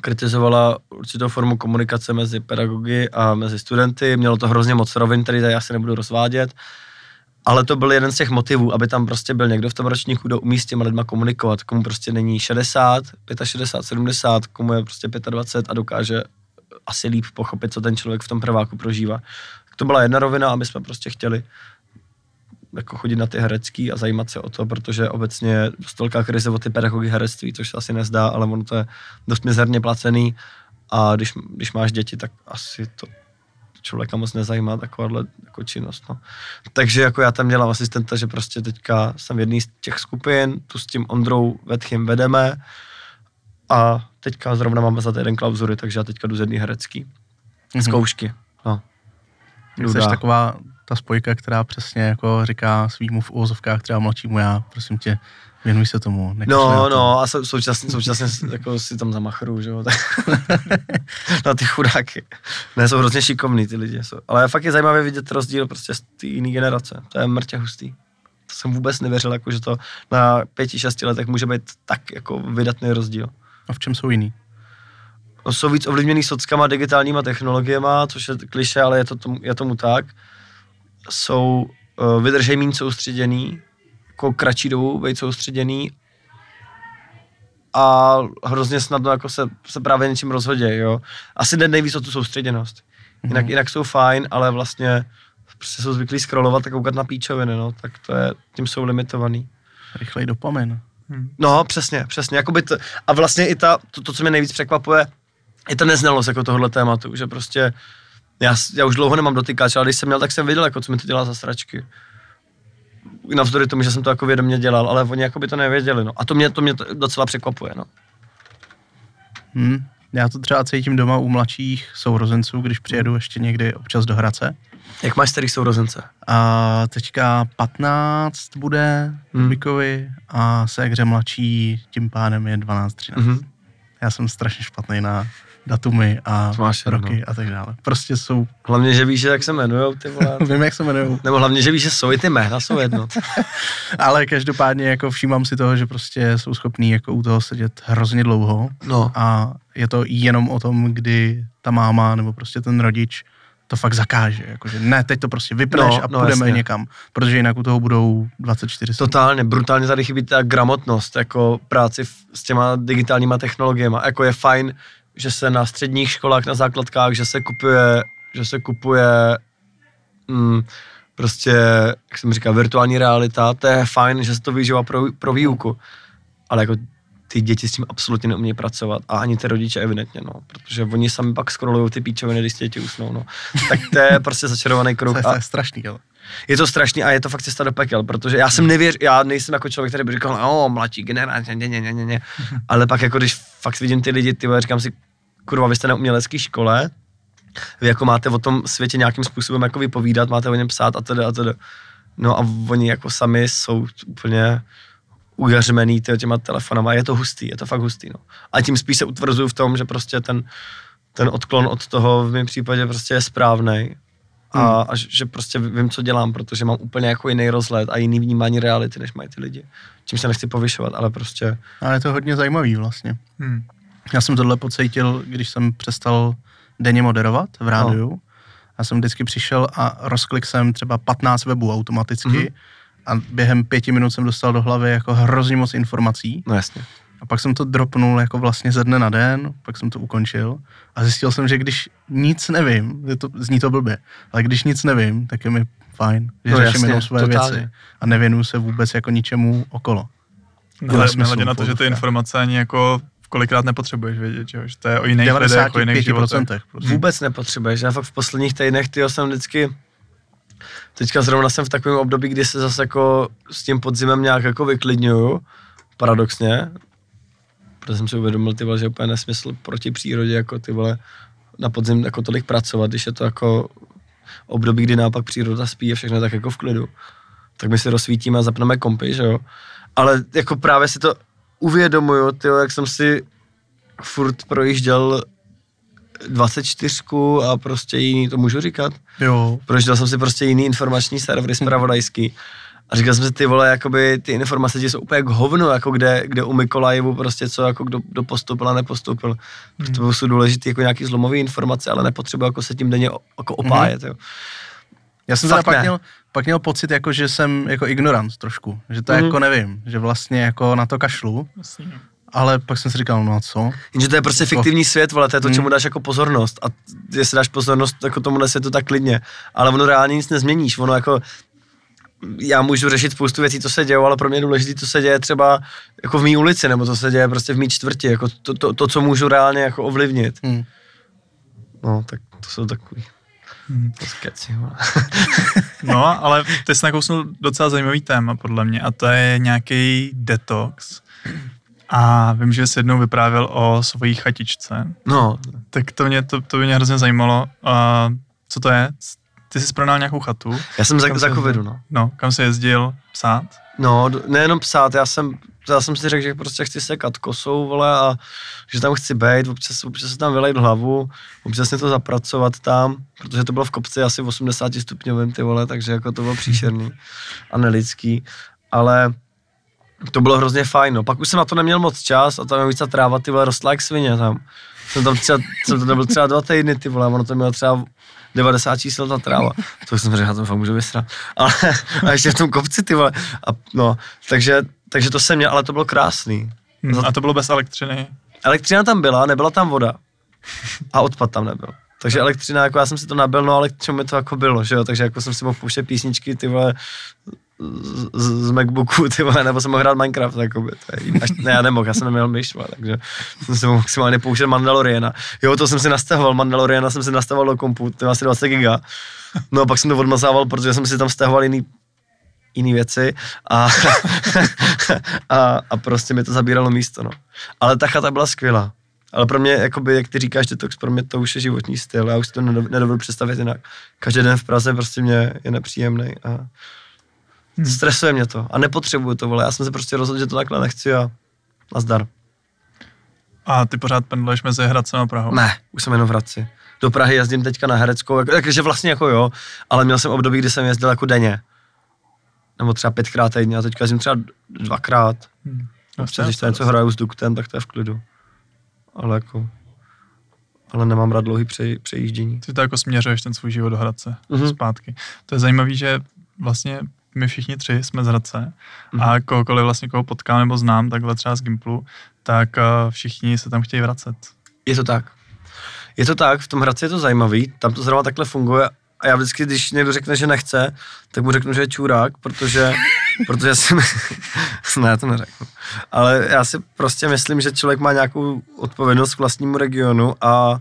kritizovala určitou formu komunikace mezi pedagogy a mezi studenty, mělo to hrozně moc rovin, tady já se nebudu rozvádět, ale to byl jeden z těch motivů, aby tam prostě byl někdo v tom ročníku, kdo umí s těma lidma komunikovat, komu prostě není 60, 65, 70, komu je prostě 25 a dokáže asi líp pochopit, co ten člověk v tom prváku prožívá. To byla jedna rovina a my jsme prostě chtěli jako chodit na ty herecký a zajímat se o to, protože obecně je dost velká krize o ty pedagogy herectví, což se asi nezdá, ale ono to je dost mizerně placený a když, když máš děti, tak asi to člověka moc nezajímá takováhle jako činnost. No. Takže jako já tam dělám asistenta, že prostě teďka jsem v jedný z těch skupin, tu s tím Ondrou Vetchym vedeme a teďka zrovna máme za týden klauzury, takže já teďka jdu z jedný herecký. Mm-hmm. Zkoušky. No. Jsi taková ta spojka, která přesně jako říká svýmu v úvozovkách třeba mladšímu já, prosím tě, Věnuj se tomu. No, no a současně, současně jako si tam zamachru, že jo. no ty chudáky. Ne, jsou hrozně šikovní ty lidi. Jsou. Ale fakt je zajímavé vidět rozdíl prostě z té jiné generace. To je mrtě hustý. To jsem vůbec nevěřil, jako, že to na pěti, šesti letech může být tak jako vydatný rozdíl. A v čem jsou jiný? No, jsou víc ovlivněný sockama, digitálníma technologiemi, což je kliše, ale je, to tomu, je tomu tak. Jsou, uh, vydržej méně soustředěný, jako kratší dobu být soustředěný a hrozně snadno jako se, se právě něčím rozhodě, jo. Asi jde nejvíc o tu soustředěnost. Jinak, mm-hmm. jinak jsou fajn, ale vlastně prostě jsou zvyklí scrollovat a koukat na píčoviny, no, tak to je, tím jsou limitovaný. Rychlej dopamin. Hmm. No, přesně, přesně. Jakoby to, a vlastně i ta, to, to, co mě nejvíc překvapuje, je ta neznalost jako tohohle tématu, že prostě já, já už dlouho nemám dotykač, ale když jsem měl, tak jsem viděl, jako co mi to dělá za sračky navzdory tomu, že jsem to jako vědomě dělal, ale oni jako by to nevěděli, no. A to mě, to mě docela překvapuje, no. Hmm. Já to třeba cítím doma u mladších sourozenců, když přijedu ještě někdy občas do Hradce. Jak máš starý sourozence? A teďka 15 bude Hmm. Rubikovi a Segře mladší tím pádem je 12-13. Mhm. Já jsem strašně špatný na datumy a máš jedno. roky a tak dále. Prostě jsou, Hlavně, že víš, jak se jmenujou ty vole. vím, jak se jmenují, Nebo hlavně, že víš, že jsou i ty jména, jsou jedno. ale každopádně jako všímám si toho, že prostě jsou schopní jako u toho sedět hrozně dlouho No, a je to jenom o tom, kdy ta máma nebo prostě ten rodič to fakt zakáže, jakože ne, teď to prostě vypneš No, a no, půjdeme jasně. někam, protože jinak u toho budou 24 7. totálně, brutálně tady chybí ta gramotnost, jako práci s těma digitálníma technologiemi. Jako je fajn, že se na středních školách, na základkách, že se kupuje, že se kupuje mm, prostě, jak jsem říkal, virtuální realita, to je fajn, že se to využívá pro, pro výuku, ale jako ty děti s tím absolutně neumějí pracovat a ani ty rodiče evidentně, no, protože oni sami pak scrollují ty píčoviny, když děti usnou, no. Tak to je prostě začarovaný kruh. To je, to je strašný, ale. je to strašný a je to fakt cesta do pekel, protože já jsem nevěř, já nejsem jako člověk, který by říkal, o, mladší generace, ne, ne, ne, ne, ne. ale pak jako když fakt vidím ty lidi, ty říkám si, kurva, vy jste na umělecké škole, vy jako máte o tom světě nějakým způsobem jako vypovídat, máte o něm psát a teda a teda. No a oni jako sami jsou úplně ujařmený tyjo, těma telefonama, je to hustý, je to fakt hustý, no. A tím spíš se utvrzuju v tom, že prostě ten, ten odklon od toho v mém případě prostě je správný. A, Hmm. a že že prostě vím, co dělám, protože mám úplně jako jiný rozhled a jiný vnímání reality, než mají ty lidi. Čím se nechci povyšovat, ale prostě, Ale je to hodně zajímavý vlastně. Hmm. Já jsem tohle pocítil, když jsem přestal denně moderovat v rádiu. No. Já jsem vždycky přišel a rozklik jsem třeba 15 webů automaticky Mhm. a během pěti minut jsem dostal do hlavy jako hrozně moc informací. no jasně. A pak jsem to dropnul jako vlastně ze dne na den, pak jsem to ukončil a zjistil jsem, že když nic nevím, je to, zní to blbě, ale když nic nevím, tak je mi fajn, že No řeším jasně, jenom své totálně. věci a nevěnuju se vůbec jako ničemu okolo. Nehledě smyslu, nehledě na to, že ty informace ani jako kolikrát nepotřebuješ vědět, že, to je o jiných lidech, o jiných životech. 95%. Prostě. Vůbec nepotřebuješ. Já fakt v posledních týdnech, tyjo, jsem vždycky, teďka zrovna jsem v takovém období, kdy se zase jako s tím podzimem nějak jako vyklidňuju, paradoxně, protože jsem si uvědomil, ty vole, že je úplně nesmysl proti přírodě, jako ty vole, na podzim jako tolik pracovat, když je to jako období, kdy naopak příroda spí a všechno je tak jako v klidu. Tak my si rozsvítíme a zapneme kompy, že jo. Ale jako právě si to uvědomuju, tyjo, jak jsem si furt projížděl 24 a prostě jiný, to můžu říkat? Jo, Projížděl jsem si prostě jiný informační servery zpravodajský. A říkal jsem si, ty vole, jakoby ty informace ti jsou úplně jak hovno, jako kde, kde u Mikolajevu prostě co, jako kdo, kdo postoupil a nepostoupil. Protože to jsou důležité jako nějaký zlomové informace, ale nepotřebuji jako se tím denně jako opájet, jo. Já jsem Fakt teda pak ne. měl, pak měl pocit, jako, že jsem jako ignorant trošku, že to Mhm. jako nevím, že vlastně jako na to kašlu, Jasně. ale pak jsem si říkal, no a co? Jenže to je prostě fiktivní svět, vole, to je to, Hmm. čemu dáš jako pozornost. A jestli dáš pozornost jako tomu světu, tak klidně. Ale ono reálně nic nezměníš. Ono jako, já můžu řešit spoustu věcí, co se děje, ale pro mě je důležité, co se děje třeba jako v mý ulici, nebo co se děje prostě v mý čtvrti, jako to, to, to co můžu reálně jako ovlivnit. Hm. No, tak to jsou takový Hmm. skeci, vole. No, ale ty jsi nakousnul docela zajímavý téma, podle mě, a to je nějaký detox. A vím, že jsi jednou vyprávěl o svojí chatičce. No, Tak to mě, to, to by mě hrozně zajímalo. A co to je? Ty jsi pronal nějakou chatu? já jsem za, za covidu, no. No, kam jsi jezdil psát? No, nejenom psát, já jsem, já jsem si řekl, že prostě chci sekat kosou, vole, a že tam chci být, občas, občas se tam vylejt hlavu, občas si to zapracovat tam, protože to bylo v kopci asi 80 stupňovým, ty vole, takže jako to bylo příšerný a nelidský, ale to bylo hrozně fajn, no. Pak už jsem na to neměl moc čas a tam je víc ta tráva, ty vole, rostla jak svině tam. Jsem tam třeba, jsem tam nebyl třeba dva týdny, ty vole, ono to mělo třeba 90 čísel ta tráva. To jsem řekl, já to fakt můžu vysrat. Ale a ještě v tom kopci, ty vole. A, no, takže, takže to jsem měl, ale to bylo krásný. Hm, a to bylo bez elektřiny? Elektřina tam byla, nebyla tam voda. A odpad tam nebyl. Takže elektřina, jako já jsem si to nabil, no ale k čemu mi to jako bylo, že jo, takže jako jsem si mohl pouštět písničky, ty vole, z, z, z Macbooku, ty vole, nebo jsem mohl hrát Minecraft, jakoby, to je, až, ne, já nemohl, já jsem neměl myš, vole, takže jsem si mohl maximálně pouštět Mandaloriana. Jo, to jsem si nastahoval, Mandaloriana jsem si nastahoval do kompu, to je asi 20 giga. No a pak jsem to odmazával, protože jsem si tam stahoval jiný jiný věci a, a, a prostě mi to zabíralo místo, no. Ale ta chata byla skvělá. Ale pro mě, jakoby, jak ty říkáš, detox, pro mě to už je životní styl, já už si to nedov- nedovedu představit jinak. Každý den v Praze prostě mě je nepříjemný a hmm. stresuje mě to a nepotřebuju to, vole. Já jsem se prostě rozhodl, že to takhle nechci a nazdar. A ty pořád pendluješ mezi Hradcem a Prahou? Ne, už jsem jenom v Hradci. Do Prahy jezdím teďka na Hereckou, takže vlastně jako jo, ale měl jsem období, kdy jsem jezdil jako denně. Nebo třeba pětkrát týdně a teďka jezdím třeba dvakrát. Hmm. Občas, když to něco hraju s duktem, tak to je v klidu. Ale jako, ale nemám rád dlouhý pře, přejíždění. Ty to jako směřuješ ten svůj život do Hradce Mhm. zpátky. To je zajímavé, že vlastně my všichni tři jsme z Hradce Mhm. a kohokoliv vlastně koho potkám nebo znám takhle třeba z Gimplu, tak uh, všichni se tam chtějí vracet. Je to tak. Je to tak, v tom Hradci je to zajímavý, tam to zrovna takhle funguje a já vždycky, když někdo řekne, že nechce, tak mu řeknu, že je čurák, protože, protože si my... ne, to neřeknu. Ale já si prostě myslím, že člověk má nějakou odpovědnost k vlastnímu regionu a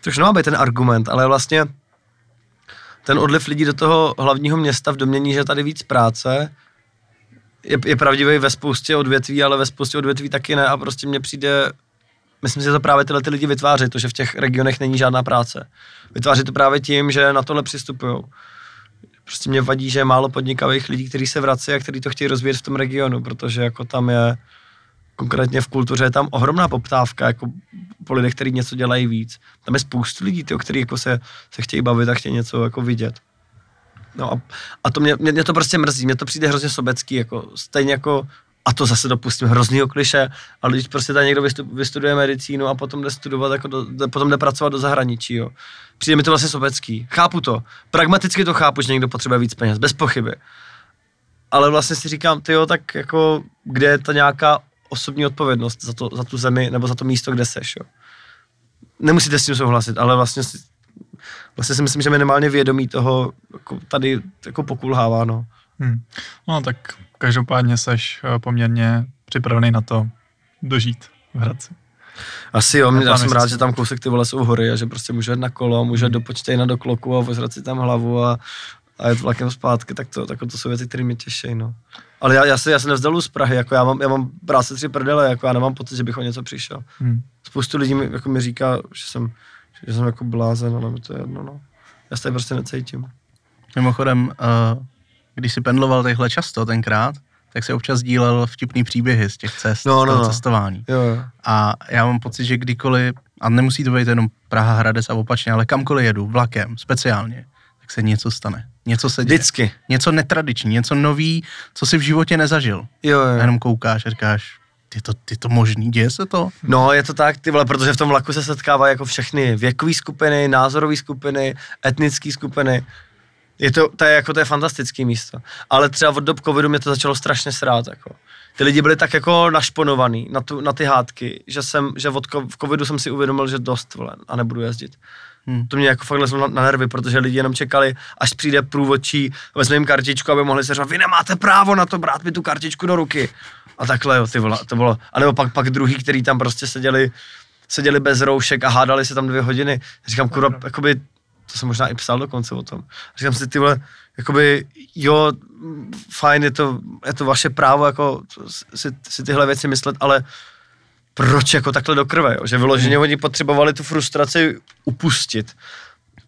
to už nemá být ten argument, ale vlastně ten odliv lidí do toho hlavního města v domění, že tady víc práce, je, je pravdivý ve spoustě odvětví, ale ve spoustě odvětví taky ne a prostě mně přijde myslím si, že to právě tyhle ty lidi vytváří, to, že v těch regionech není žádná práce. Vytváří to právě tím, že na tohle přistupují. Prostě mě vadí, že je málo podnikavých lidí, kteří se vrací a kteří to chtějí rozvíjet v tom regionu, protože jako tam je, konkrétně v kultuře je tam ohromná poptávka, jako po lidech, kteří něco dělají víc. Tam je spoustu lidí, tyjo, kteří jako se, se chtějí bavit a chtějí něco jako vidět. No a, a to mě, mě, mě, to prostě mrzí, mě to přijde hrozně sobecký, jako stejně jako a to zase dopustím hroznýho kliše, ale když prostě tady někdo vystu- vystuduje medicínu a potom jde studovat, jako do, potom jde pracovat do zahraničí, jo. Přijde mi to vlastně sobecký. Chápu to. Pragmaticky to chápu, že někdo potřebuje víc peněz, bez pochyby. Ale vlastně si říkám, ty jo, tak jako, kde je ta nějaká osobní odpovědnost za, to, za tu zemi nebo za to místo, kde seš, jo. Nemusíte s tím souhlasit, ale vlastně si, vlastně si myslím, že minimálně vědomí toho jako tady jako pokulhává, no. Hmm. No tak každopádně seš eh, poměrně připravený na to dožít v Hradci. Asi jo, já jsem rád, že tam kousek ty vole jsou hory a že prostě můžu jet na kolo, můžu jet do Počtejna do kloku a vozrat si tam hlavu a, a jet vlakem zpátky, tak to, tak to jsou věci, které mě těší, no. Ale já, já, se, já se nevzdalu z Prahy, jako já mám, já mám práce tři prdele, jako já nemám pocit, že bych o něco přišel. Hmm. Spoustu lidí mi, jako mi říká, že jsem, že jsem jako blázen, ale mi to je jedno, no. Já se tady prostě necítím. Mimochodem, uh, když si pendloval takhle často tenkrát, tak si občas dílel vtipný příběhy z těch cest, No, z no, toho no. cestování. Jo, jo. A já mám pocit, že kdykoliv, a nemusí to být jenom Praha, Hradec a opačně, ale kamkoliv jedu, vlakem, speciálně, tak se něco stane. Něco se děje. Vždycky. Něco netradiční, něco nový, co si v životě nezažil. Jo, A jo. jenom koukáš a říkáš, ty to, ty to možný, děje se to? No, je to tak, ty vole, protože v tom vlaku se setkávají jako všechny věkové skupiny, názorové skupiny, etnické skupiny. Je to, to je jako, to je fantastické místo. Ale třeba od dob covidu mě to začalo strašně srát, jako. Ty lidi byli tak jako našponovaný na, tu, na ty hádky, že jsem, že od covidu jsem si uvědomil, že dost, vole, a nebudu jezdit. Hmm. To mě jako fakt lezlo na, na nervy, protože lidi jenom čekali, až přijde průvodčí, vezme jim kartičku, aby mohli se říct, vy nemáte právo na to brát mi tu kartičku do ruky. A takhle, jo, ty vole, to bylo. A nebo pak, pak druhý, který tam prostě seděli, seděli bez roušek a hádali se tam dvě hodiny. Říkám, kurva, jakoby, to jsem možná i psal dokonce o tom. Říkám si, ty vole, jakoby, jo, fajn, je to, je to vaše právo, jako si, si tyhle věci myslet, ale proč jako takhle do krve, jo? že vyloženě oni potřebovali tu frustraci upustit.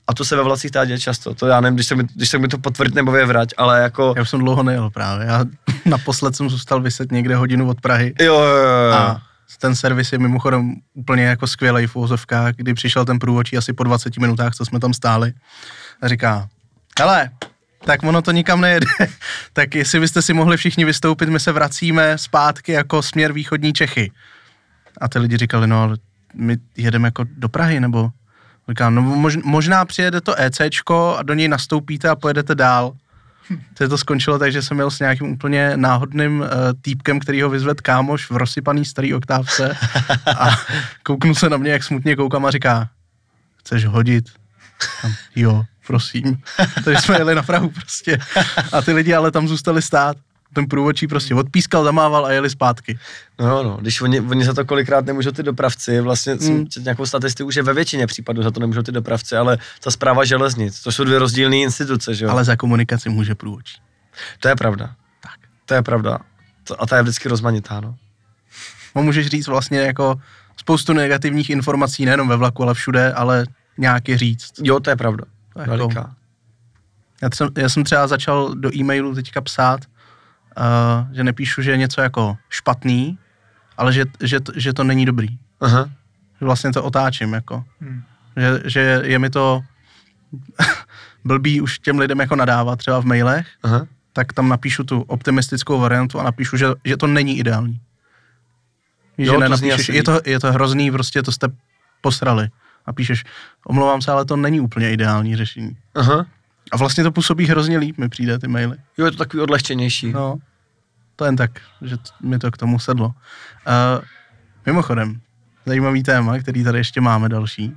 A to se ve vlacích tá děje často. To já nevím, když se mi, když se mi to potvrdí nebo vyvrať, ale jako... Já už jsem dlouho nejel právě. Já naposled jsem zůstal vyset někde hodinu od Prahy. Jo, jo, jo, jo. A ten servis je mimochodem úplně jako skvělý v úvozovkách, kdy přišel ten průvodčí asi po 20 minutách, co jsme tam stáli. A říká, hele, tak ono to nikam nejede. tak jestli byste si mohli všichni vystoupit, my se vracíme zpátky jako směr východní Čechy. A ty lidi říkali, no ale my jedeme jako do Prahy, nebo... Říkám, no mož, možná přijede to ECčko a do něj nastoupíte a pojedete dál. To to skončilo tak, že jsem měl s nějakým úplně náhodným uh, týpkem, který ho vyzved kámoš v rozsypaný starý oktávce a kouknu se na mě, jak smutně koukám a říká, chceš hodit? Tam, jo, prosím. Takže jsme jeli na Prahu prostě. A ty lidi ale tam zůstali stát. Ten průvodčí prostě odpískal, zamával a jeli zpátky. No, jo, no, když oni, oni za to kolikrát nemůžou ty dopravci, vlastně Mm. nějakou statistiku, že ve většině případů za to nemůžou ty dopravci, ale ta zpráva železnic, to jsou dvě rozdílné instituce, že jo? Ale za komunikaci může průvodčí. To je pravda. Tak. To je pravda. To, a ta je vždycky rozmanitá, no. mu můžeš říct vlastně jako spoustu negativních informací, nejenom ve vlaku, ale všude, ale nějaký říct. Jo, to je pravda. To je Veliká. jako- Já jsem, já jsem třeba začal do e-mailu teďka psát, uh, že nepíšu, že je něco jako špatný, ale že, že, to- že to není dobrý. Aha. Vlastně to otáčím, jako. Hmm. Že, že je mi to blbý už těm lidem jako nadávat třeba v mailech, Aha. tak tam napíšu tu optimistickou variantu a napíšu, že, že to není ideální. Jo, že to zní nenapíšeš, asi je to, je to hrozný, prostě to jste posrali. A píšeš, omlouvám se, ale to není úplně ideální řešení. Aha. A vlastně to působí hrozně líp, mi přijde ty maily. Jo, je to takový odlehčenější. No, to jen tak, že t- mi to k tomu sedlo. Uh, mimochodem, zajímavý téma, který tady ještě máme další.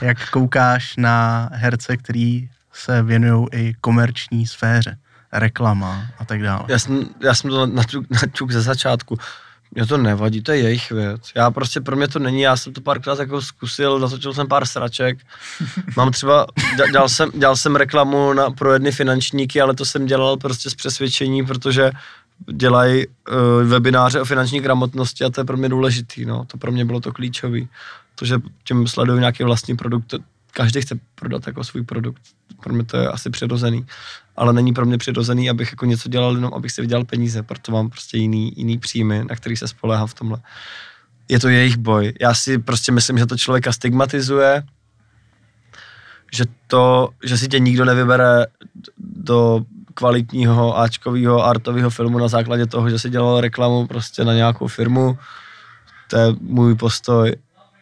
Jak koukáš na herce, který se věnují i komerční sféře, reklama a tak dále. Já jsem, já jsem to naťuk, naťuk ze začátku. Mě to nevadí, to je jejich věc. Já prostě, pro mě to není, já jsem to párkrát jako zkusil, natočil jsem pár sraček. Mám třeba, dělal, jsem, dělal jsem reklamu na, pro jedny finančníky, ale to jsem dělal prostě z přesvědčení, protože dělají uh, webináře o finanční gramotnosti a to je pro mě důležitý, no. To pro mě bylo to klíčový. To, že tím sleduju nějaký vlastní produkt, každý chce prodat jako svůj produkt. Pro mě to je asi přirozený. Ale není pro mě přirozený, abych jako něco dělal jenom, abych si vydělal peníze, proto mám prostě jiný, jiný příjmy, na který se spoléhám v tomhle. Je to jejich boj. Já si prostě myslím, že to člověka stigmatizuje, že to, že si tě nikdo nevybere do kvalitního Ačkového artového filmu na základě toho, že si dělal reklamu prostě na nějakou firmu. To je můj postoj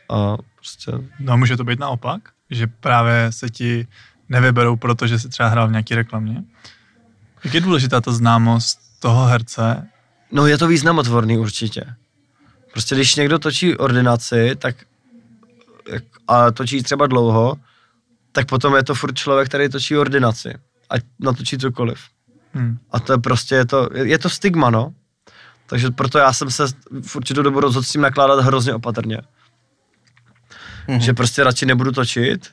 a prostě No a může to být naopak, že právě se ti nevyberou, protože si třeba hrál v nějaký reklamě. Jak je důležitá ta známost toho herce? No je to významotvorný určitě. Prostě když někdo točí ordinaci, tak a točí třeba dlouho, tak potom je to furt člověk, který točí ordinaci. Ať natočí cokoliv. Hmm. A to je prostě, je to, je to stigma, no. Takže proto já jsem se v určitou dobu rozhodl s tím nakládat hrozně opatrně. Mhm. Že prostě radši nebudu točit.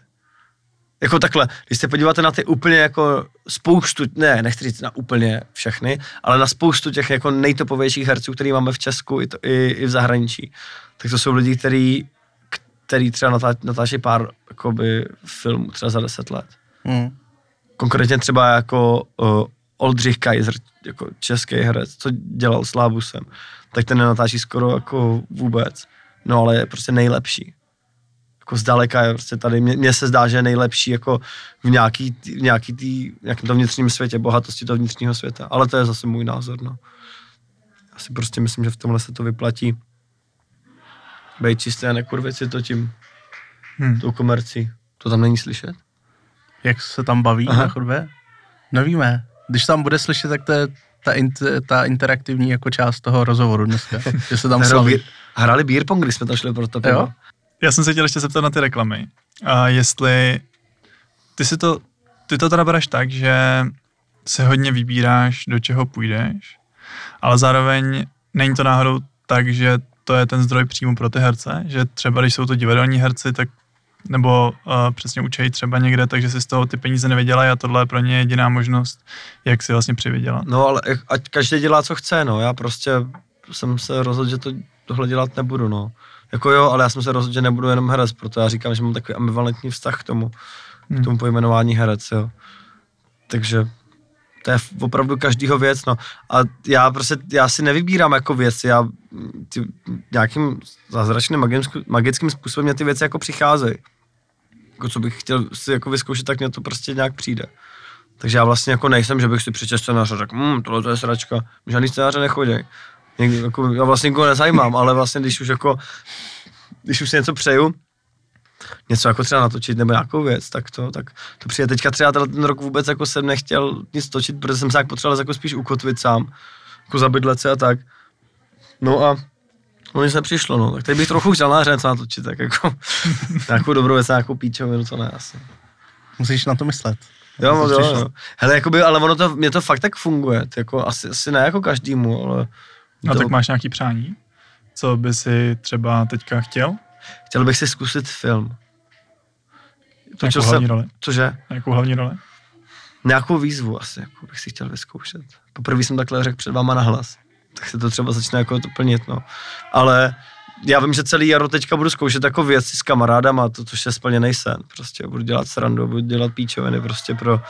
Jako takhle, když se podíváte na ty úplně jako spoustu, ne, nechci říct na úplně všechny, ale na spoustu těch jako nejtopovějších herců, který máme v Česku i, to, i, i v zahraničí, tak to jsou lidi, který, který třeba natá, natáčí pár jakoby, filmů třeba za deset let Mhm. konkrétně třeba jako uh, Oldřich Kaiser, jako český herec, co dělal s Lábusem, tak ten nenatáčí skoro jako vůbec, no ale je prostě nejlepší. Jako zdaleka je prostě tady, mně, mně se zdá, že je nejlepší jako v nějaký, v nějaký tý, nějakém tom vnitřním světě, bohatosti toho vnitřního světa, ale to je zase můj názor, no. Já si prostě myslím, že v tomhle se to vyplatí být čisté a nekurvit si to tím, Hmm. tou komercí. To tam není slyšet? Jak se tam baví Aha. na chodbě? Nevíme. Když tam bude slyšet, tak to je ta, int- ta interaktivní jako část toho rozhovoru dneska. že se tam Hrali slaví. Hráli beer pong, když jsme tam šli pro to pivo. Já jsem se chtěl ještě zeptat na ty reklamy. A jestli ty si to, ty to teda bereš tak, že se hodně vybíráš, do čeho půjdeš, ale zároveň není to náhodou tak, že to je ten zdroj příjmu pro ty herce, že třeba když jsou to divadelní herci, tak nebo uh, přesně učejí třeba někde, takže si z toho ty peníze nevydělají a tohle je pro ně jediná možnost, jak si vlastně přivydělat. No ale ať každý dělá, co chce, no. Já prostě jsem se rozhodl, že to, tohle dělat nebudu, no. Jako jo, ale já jsem se rozhodl, že nebudu jenom herec, proto já říkám, že mám takový ambivalentní vztah k tomu, Hmm. k tomu pojmenování herec, jo. Takže to je opravdu každýho věc, no. A já prostě, já si nevybírám jako věci, já ty, nějakým zázračným magickým, magickým způsobem mě ty věci jako přicházejí. Jako co bych chtěl si jako vyzkoušet, tak mě to prostě nějak přijde. Takže já vlastně jako nejsem, že bych si přečetl scénář a řekl, hm, tohle to je sračka, žádný scénáře nechodí. Někdy, jako, já vlastně nikoho nezajímám, ale vlastně když už jako, když už si něco přeju, něco jako třeba natočit nebo nějakou věc, tak to, tak to přijde. Teďka třeba ten rok vůbec jako jsem nechtěl nic točit, protože jsem se jak potřeboval jako spíš ukotvit sám, jako zabydlet se a tak. No a no nic nepřišlo, no. Tak teď bych trochu chtěl na něco natočit, tak jako nějakou dobrou věc, nějakou píčovinu, to ne asi. Musíš na to myslet. Jo, To jo, jo. Hele, jakoby, ale ono to, mě to fakt tak funguje, jako asi, asi ne jako každému, ale No to, tak máš nějaký přání? Co by si třeba teďka chtěl? chtěl bych si zkusit film. Jakou Točil hlavní jsem, roli? cože? Jakou hlavní roli? Nějakou výzvu asi, jako bych si chtěl vyzkoušet. Poprvé jsem takhle řekl před váma nahlas. tak se to třeba začne jako to plnit, no. Ale já vím, že celý jaro teďka budu zkoušet jako věci s kamarádama, to, což je splněný sen. Prostě budu dělat srandu, budu dělat píčoviny prostě pro,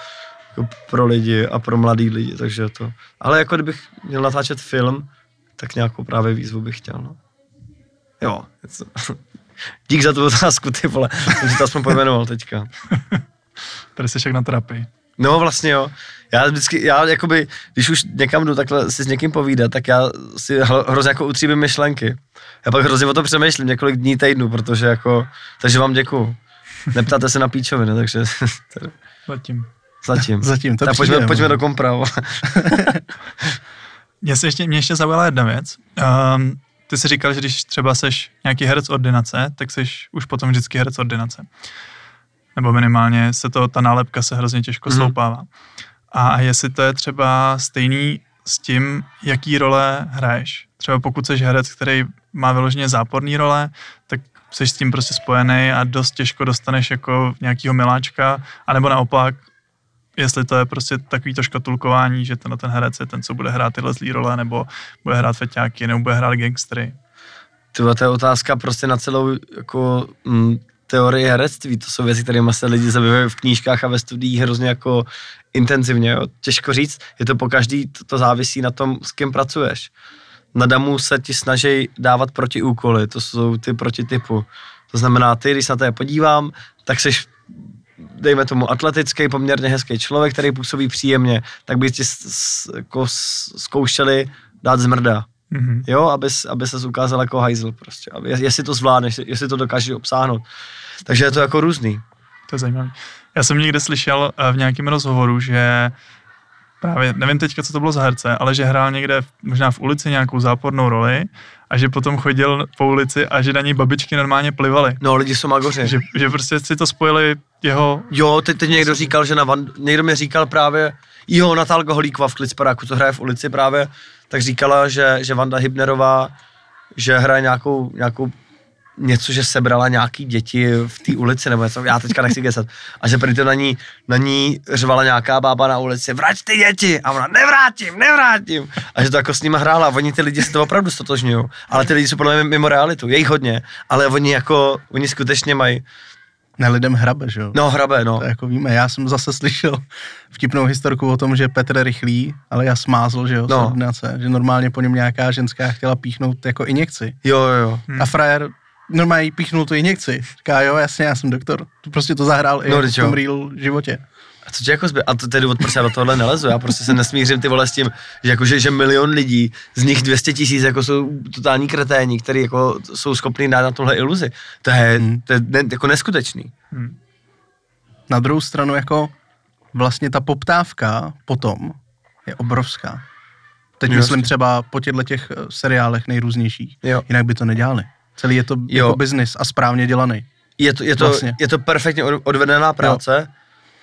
jako pro lidi a pro mladý lidi, takže to. Ale jako kdybych měl natáčet film, tak nějakou právě výzvu bych chtěl, no. Jo. Dík za tu otázku, ty vole. Jsem si to aspoň pojmenoval teďka. Tady jsi však na terapii. No vlastně jo. Já vždycky, já jakoby, když už někam jdu takhle si s někým povídat, tak já si hrozně jako utříbím myšlenky. Já pak hrozně o to přemýšlím několik dní, týdnů, protože jako, takže vám děkuju. Neptáte se na píčoviny, takže... Zatím. Zatím. Zatím, to tak přijde, pojďme, no. pojďme do kompra. Mě, se ještě, mě ještě zaujala jedna věc. Um, ty jsi říkal, že když třeba seš nějaký herec ordinace, tak seš už potom vždycky herec ordinace. Nebo minimálně se to, ta nálepka se hrozně těžko Mhm. sloupává. A jestli to je třeba stejný s tím, jaký role hraješ. Třeba pokud jsi herec, který má vyloženě záporný role, tak jsi s tím prostě spojený a dost těžko dostaneš jako nějakýho miláčka, anebo naopak, jestli to je prostě takový to škatulkování, že ten, ten herec je ten, co bude hrát tyhle zlý role, nebo bude hrát feťáky, nebo bude hrát gangstery. Tyhle, to je otázka prostě na celou jako mm, teorii herectví. To jsou věci, kterými se lidi zabývají v knížkách a ve studiích hrozně jako intenzivně. Jo. Těžko říct, je to po každý, to, to závisí na tom, s kým pracuješ. Na damu se ti snaží dávat protiúkoly, to jsou ty protitypu. To znamená, ty, když se na to podívám, tak jsi dejme tomu atletický, poměrně hezký člověk, který působí příjemně, tak by ti jako zkoušeli dát zmrda. Mhm. Jo, aby, aby se ukázal jako hajzl prostě. Aby, jestli to zvládneš, jestli to dokážeš obsáhnout. Takže je to jako různý. To je zajímavé. Já jsem někde slyšel eh, v nějakém rozhovoru, že právě, nevím teďka, co to bylo za herce, ale že hrál někde možná v ulici nějakou zápornou roli a že potom chodil po ulici a že na něj babičky normálně plivaly. No, lidi jsou magoři. Že, že prostě si to spojili jeho... Jo, teď, teď někdo říkal, že na Van, někdo mi říkal právě, jo, Natálka Holíková v Klicparáku, to hraje v ulici právě, tak říkala, že, že Vanda Hybnerová, že hraje nějakou, nějakou něco, že sebrala nějaký děti v té ulici, nebo něco, já teďka nechci kecat. A že prý to na ní, na ní řvala nějaká bába na ulici, vrať ty děti! A ona, nevrátím, nevrátím! A že to jako s nima hrála, a oni ty lidi si to opravdu stotožňují. Ale ty lidi jsou podle mě mimo realitu, je jich hodně, ale oni jako, oni skutečně mají, Ne, lidem hrabe, že jo? no hrabe, no. To jako víme, já jsem zase slyšel vtipnou historku o tom, že Petr Rychlý, ale já smázl, že jo, No. ordinace, že normálně po něm nějaká ženská chtěla píchnout jako injekci. Jo, jo, jo. Hmm. A frajer normálně jí píchnul tu injekci. Říká, jo, jasně, já jsem doktor. Prostě to zahrál i No, no, teď v tom real životě. A co tě jako zby... A to tedy od proč já do tohohle nelezu, já prostě se nesmířím ty vole s tím, že, jako, že, že milion lidí, z nich 200 tisíc jako jsou totální kreténi, kteří jako jsou schopní dát na tohle iluzi. To je, Hmm. to je ne, jako neskutečný. Hm. Na druhou stranu jako vlastně ta poptávka potom je obrovská. Teď Jasně. myslím třeba po těchto těch eh, seriálech nejrůznějších. Jo. Jinak by to nedělali. Celý je to Jo. jako biznis a správně dělaný. Je to, je to, Vlastně. je to perfektně od- odvedená práce,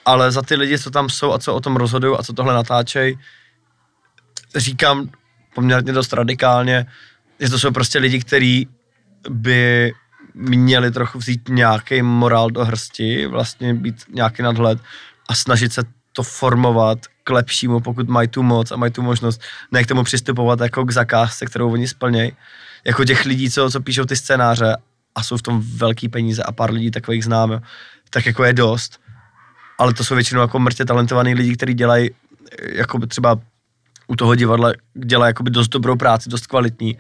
ale za ty lidi, co tam jsou a co o tom rozhodují a co tohle natáčejí, říkám poměrně dost radikálně, že to jsou prostě lidi, kteří by měli trochu vzít nějaký morál do hrsti, vlastně být nějaký nadhled a snažit se to formovat k lepšímu, pokud mají tu moc a mají tu možnost, ne k tomu přistupovat jako k zakázce, kterou oni splnějí. Jako těch lidí, co, co píšou ty scénáře a jsou v tom velký peníze a pár lidí takových známe, tak jako je dost. Ale to jsou většinou jako mrtě talentovaní lidi, kteří dělají eh, jako třeba u toho divadla dělají jakoby dost dobrou práci, dost kvalitní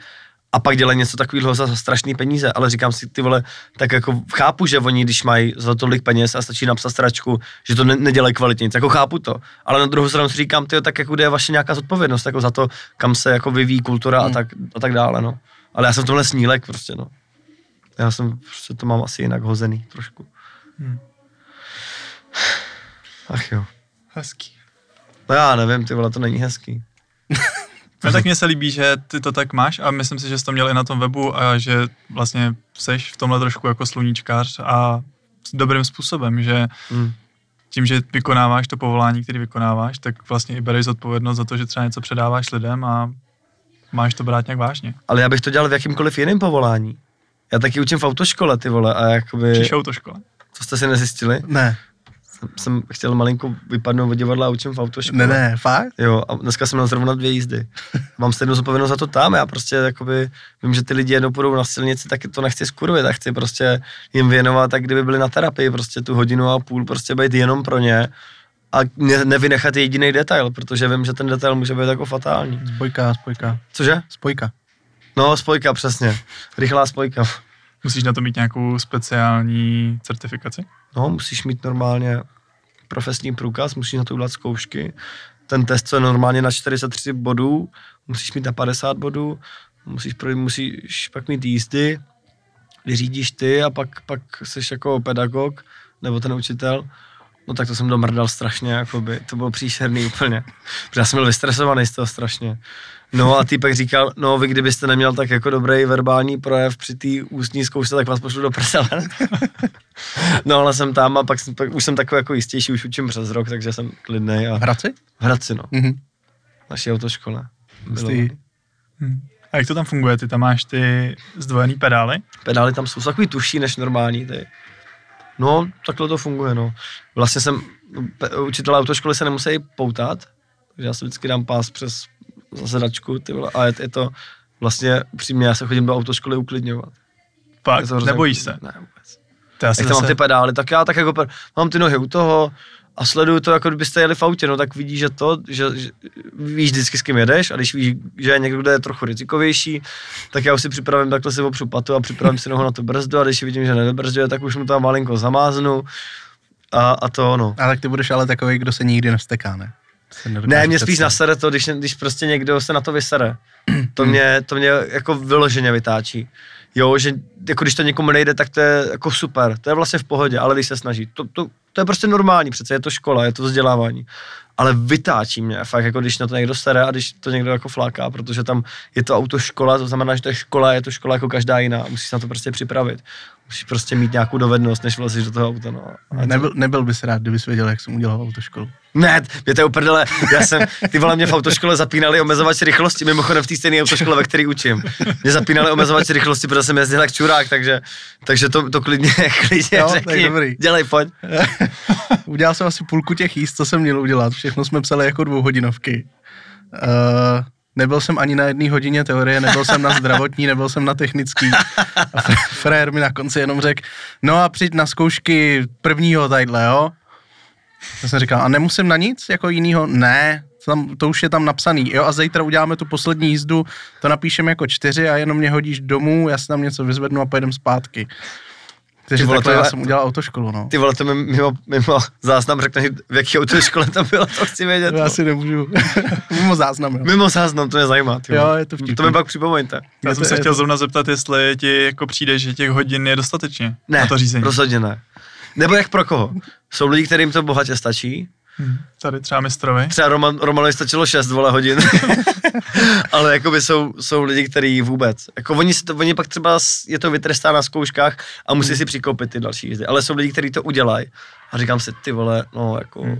a pak dělají něco takového za strašný peníze, ale říkám si, ty vole, tak jako chápu, že oni, když mají za tolik peněz a stačí napsat stračku, že to ne, nedělají kvalitně, jako chápu to, ale na druhou stranu si říkám, ty tak jako kde je vaše nějaká zodpovědnost, jako za to, kam se jako vyvíjí kultura a, Hmm. tak, a tak dále, no. Ale já jsem v tomhle snílek prostě, no. Já jsem, prostě to mám asi jinak hozený trošku. Hmm. Ach jo. Hezký. No já nevím, ty vole, to není hezký. No tak mně se líbí, že ty to tak máš a myslím si, že jsi to měl i na tom webu a že vlastně seš v tomhle trošku jako sluníčkář a s dobrým způsobem, že Mm. tím, že vykonáváš to povolání, který vykonáváš, tak vlastně i bereš zodpovědnost za to, že třeba něco předáváš lidem a máš to brát nějak vážně. Ale já bych to dělal v jakýmkoliv jiném povolání. Já taky učím v autoškole, ty vole, a jakoby... Při autoškole. To jste si nezjistili? Ne. jsem, jsem chtěl malinko vypadnout od divadla a učím v autoškole. Ne, ne, fakt? Jo, a dneska jsem měl zrovna dvě jízdy. Mám stejnou zodpovědnost za to tam, já prostě jakoby, vím, že ty lidi jednou půjdou na silnici, tak to nechci skurvit, tak chci prostě jim věnovat, tak kdyby byli na terapii, prostě tu hodinu a půl prostě být jenom pro ně a ne, nevynechat jediný detail, protože vím, že ten detail může být jako fatální. Spojka, spojka, Cože? spojka. No, spojka, přesně. Rychlá spojka. Musíš na to mít nějakou speciální certifikaci? No, musíš mít normálně profesní průkaz, musíš na to udělat zkoušky. Ten test, co je normálně na 43 bodů, musíš mít na 50 bodů, musíš, musíš pak mít jízdy, kdy řídíš ty a pak, pak jsi jako pedagog nebo ten učitel. No tak to jsem domrdal strašně, jakoby. to bylo příšerný úplně. Protože já jsem byl vystresovaný z toho strašně. No a týpek říkal, no vy kdybyste neměl tak jako dobrý verbální projev při té ústní zkoušce, tak vás pošlu do prdele. no ale jsem tam a pak, jsem, pak už jsem takový jako jistější, už učím přes rok, takže jsem klidný. A V Hradci? v Hradci, no, Mhm. naší autoškole. Bylo- Jistý. Hm. A jak to tam funguje? Ty tam máš ty zdvojený pedály? Pedály tam jsou takový tuší než normální. Ty. No, takhle to funguje, no. Vlastně jsem, učitelé autoškoly se nemusí poutat, takže já si vždycky dám pás přes zasedačku, ty vole, a je, je to vlastně přímě, já se chodím do autoškoly uklidňovat. Pak, nebojíš se? Ne, vůbec. To já Jak tam mám zase, ty pedály, tak já tak jako mám ty nohy u toho a sleduju to, jako kdybyste jeli v autě, no tak vidíš, že to, že, že víš vždycky s kým jedeš a když víš, že je někdo, kdo je trochu rizikovější, tak já už si připravím takhle si opřu patu a připravím si nohu na tu brzdu a když vidím, že nedobrzduje, tak už mu tam malinko zamáznu a, a to ono. A tak ty budeš ale takový, kdo se nikdy nevsteká, ne? Ne, mě spíš nasere to, když, když prostě někdo se na to vysere. To mě, to mě jako vyloženě vytáčí. Jo, že jako když to někomu nejde, tak to je jako super, to je vlastně v pohodě, ale když se snaží, to, to, to je prostě normální, přece je to škola, je to vzdělávání. Ale vytáčí mě, fakt jako když na to někdo sere a když to někdo jako fláká, protože tam je to autoškola, to znamená, že to je škola, je to škola jako každá jiná, musíš se na to prostě připravit. Musíš prostě mít nějakou dovednost, než vlezeš do toho auta. No. A to- Nebyl, nebyl bys rád, kdybys věděl, jak jsem udělal autoškolu. ne, mě to je uprdele. Já jsem, ty vole, mě v autoškole zapínali omezovač rychlosti, mimochodem v té stejné autoškole, ve které učím. Mě zapínali omezovač rychlosti, protože jsem jezdil jak čurák, takže, takže to, to klidně, klidně Jo, tak řekni. dobrý. Dělej, pojď. Udělal jsem asi půlku těch jíst, co jsem měl udělat. Všechno jsme psali jako dvouhodinovky. Uh, nebyl jsem ani na jedné hodině teorie, nebyl jsem na zdravotní, nebyl jsem na technický. A fr- frér mi na konci jenom řekl, no a přijď na zkoušky prvního tadyhle, jo? Já jsem říkal, a nemusím na nic jako jinýho? Ne, tam, to už je tam napsaný. Jo, a zítra uděláme tu poslední jízdu, to napíšeme jako čtyři a jenom mě hodíš domů, já si tam něco vyzvednu a pojedem zpátky. Takže Ty vole, takhle to já jsem udělal autoškolu, no. Ty vole, to mi mimo, mimo záznam řekne, v jaké autoškole to bylo, to chci vědět. To já si nemůžu. Mimo záznam, jo. Mimo záznam, to mě zajímá. Ty. Jo, je to vtipný. To mi pak připomeňte. já Je jsem to- se chtěl to- zrovna zeptat, jestli ti jako přijde, že těch hodin je dostatečně Ne, na to řízení. rozhodně ne. Nebo jak pro koho? Jsou lidi, kterým to bohatě stačí, Hm. Tady třeba mistrovi. Třeba Roman, Romanovi stačilo 6 vole hodin. Ale jakoby jsou, jsou lidi, kteří vůbec. Jako oni, to, oni pak třeba je to vytrestá na zkouškách a musí si přikoupit ty další jízdy. Ale jsou lidi, kteří to udělají. A říkám si, ty vole, no jako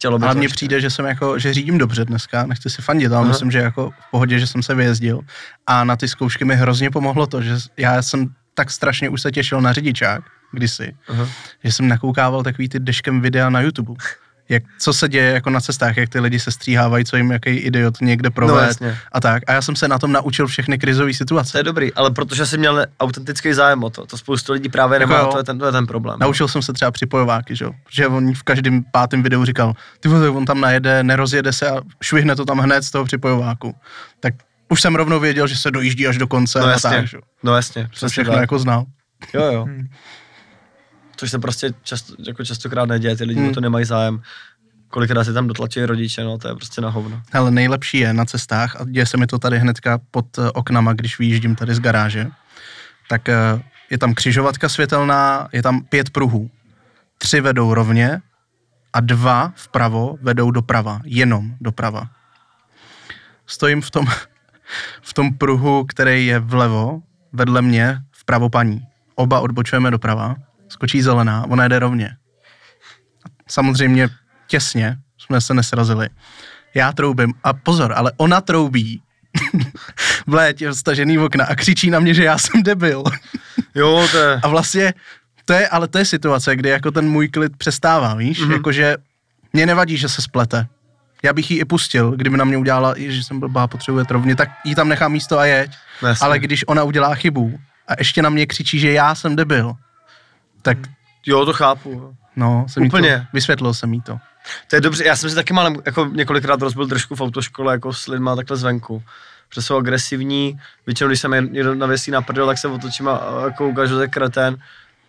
chtělo by to mně přijde, že jsem jako, že řídím dobře dneska, nechci si fandit, ale Aha. myslím, že jako v pohodě, že jsem se vyjezdil a na ty zkoušky mi hrozně pomohlo to, že já jsem tak strašně už se těšil na řidičák kdysi, Aha. že jsem nakoukával takový ty deškem videa na YouTube. Jak, co se děje jako na cestách, jak ty lidi se stříhávají, co jim jaký idiot někde provést jasně. a tak. A já jsem se na tom naučil všechny krizové To situace. je dobrý, ale protože jsi měl autentický zájem o to, to spoustu lidí právě Jako nemá, jo. to je ten, to je ten problém. Naučil jsem se třeba připojováky, že jo? Že on v každém pátém videu říkal, ty vole, on tam najede, nerozjede se a švihne to tam hned z toho připojováku. Tak už jsem rovnou věděl, že se dojíždí až do konce no a jasně, tak, že jo? no jasně, Jsem všechno tak. jako znal. Jo, jo. Hmm. Což se prostě často, jako častokrát neděje, ty lidi Hmm. o to nemají zájem. Kolikrát si tam dotlačí rodiče, no to je prostě na hovno. Ale nejlepší je na cestách, a děje se mi to tady hnedka pod eh, oknama, když vyjíždím tady z garáže, tak eh, je tam křižovatka světelná, je tam pět pruhů. Tři vedou rovně a dva vpravo vedou doprava, jenom doprava. Stojím v tom, v tom pruhu, který je vlevo, vedle mě, vpravo paní. Oba odbočujeme doprava, skočí zelená, ona jede rovně. Samozřejmě těsně jsme se nesrazili. Já troubím a pozor, ale ona troubí v létě stažený okna a křičí na mě, že já jsem debil. Jo, to je... A vlastně to je, ale to je situace, kdy jako ten můj klid přestává, víš? Mm-hmm. Jakože mě nevadí, že se splete. Já bych ji i pustil, kdyby na mě udělala, že jsem blbá, potřebuje rovně, tak jí tam nechám místo a jeď. Jasně. Ale když ona udělá chybu a ještě na mě křičí, že já jsem debil, tak Jo, to chápu. no, jsem jí Úplně. to, vysvětlil jsem jí to. To je dobře, já jsem si taky malem jako několikrát rozbil držku v autoškole jako s lidma takhle zvenku. Protože jsou agresivní, většinou když se mi někdo navěsí na prdel, tak se otočím a, jako ukážu, že kreten.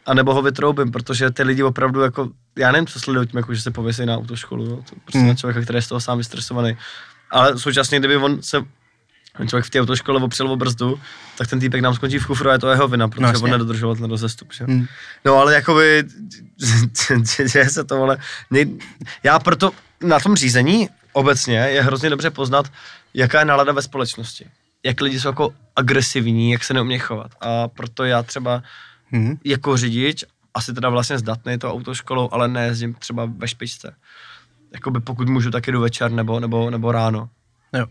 A nebo ho vytroubím, protože ty lidi opravdu jako, já nevím, co sledují tím, jako, že se pověsí na autoškolu, jo. to prostě Hmm. hmm. člověka, který je z toho sám vystresovaný. Ale současně, kdyby on se člověk v té autoškole opřel o brzdu, tak ten týpek nám skončí v kufru a je to jeho vina, protože jasně. on nedodržoval ten rozestup. Že? Hm. No ale jakoby, děje se to, ale já proto na tom řízení obecně je hrozně dobře poznat, jaká je nálada ve společnosti. Jak lidi jsou jako agresivní, jak se neumějí chovat. A proto já třeba Hm. jako řidič, asi teda vlastně zdatný to autoškolou, ale nejezdím třeba ve špičce. Jakoby pokud můžu, tak jdu večer nebo, nebo, nebo ráno. Jo.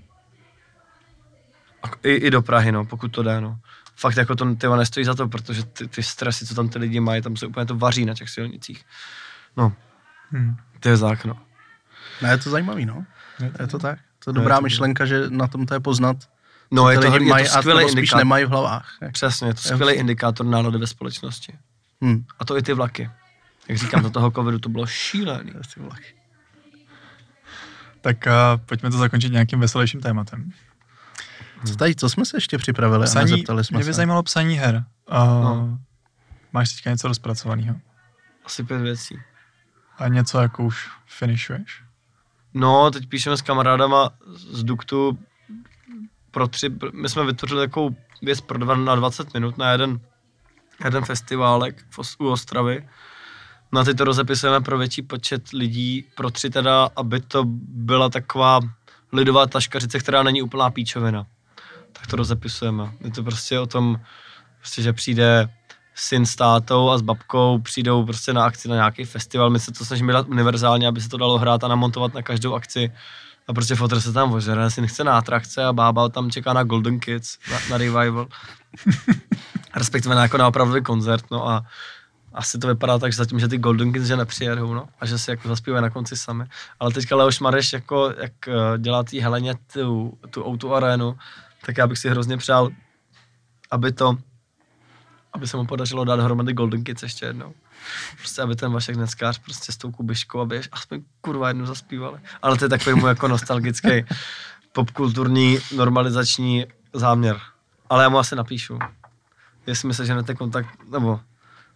A I, I do Prahy, no, pokud to jde, no. Fakt jako to tyva, nestojí za to, protože ty, ty stresy, co tam ty lidi mají, tam se úplně to vaří na těch silnicích. No, Hmm. to je zákno. No, je to zajímavý, no. Je to tak. To je No, je dobrá to- myšlenka, že na tom to je poznat. No, je ty to, lidi je mají to a skvělý spíš indikátor. nemají v hlavách. Jak- Přesně, je to skvělý indikátor nálady ve společnosti. Hm. A to i ty vlaky. Jak říkám, do toho covidu to bylo šílený. Ty vlaky. Tak uh, pojďme to zakončit nějakým veselějším tématem. Co tady, co jsme se ještě připravili a Psaní, nezeptali jsme mě by se? zajímalo psaní her. Uh, No. Máš teďka něco rozpracovaného? Asi pět věcí. A něco jako už finishuješ? No, teď píšeme s kamarádama z Duktu pro tři, my jsme vytvořili takovou věc pro dva, na 20 minut na jeden, jeden festiválek v, Os- u Ostravy. Na ty to rozepisujeme pro větší počet lidí, pro tři teda, aby to byla taková lidová taškařice, která není úplná píčovina. Tak to rozepisujeme. Je to prostě o tom, prostě, že přijde syn s tátou a s babkou přijdou prostě na akci na nějaký festival. My se to snažíme dát univerzálně, aby se to dalo hrát a namontovat na každou akci. A prostě fotr se tam ožere, syn chce na atrakce a bába tam čeká na Golden Kids, na, na revival. Respektive na, jako na opravdový koncert, no a asi to vypadá tak, že zatím, že ty Golden Kids že nepřijedou, no, a že si jako zaspívají na konci sami. Ale teďka Leoš Mareš, jako, jak eh, dělá tý Heleně tu, tu auto arénu, tak já bych si hrozně přál, aby to, aby se mu podařilo dát dohromady Golden Kids ještě jednou. Prostě, aby ten Vašek Neckář prostě s tou kubiškou, aby aspoň kurva jednou zaspívali. Ale to je takový můj jako nostalgický popkulturní normalizační záměr. Ale já mu asi napíšu. Jestli mi seženete kontakt, nebo,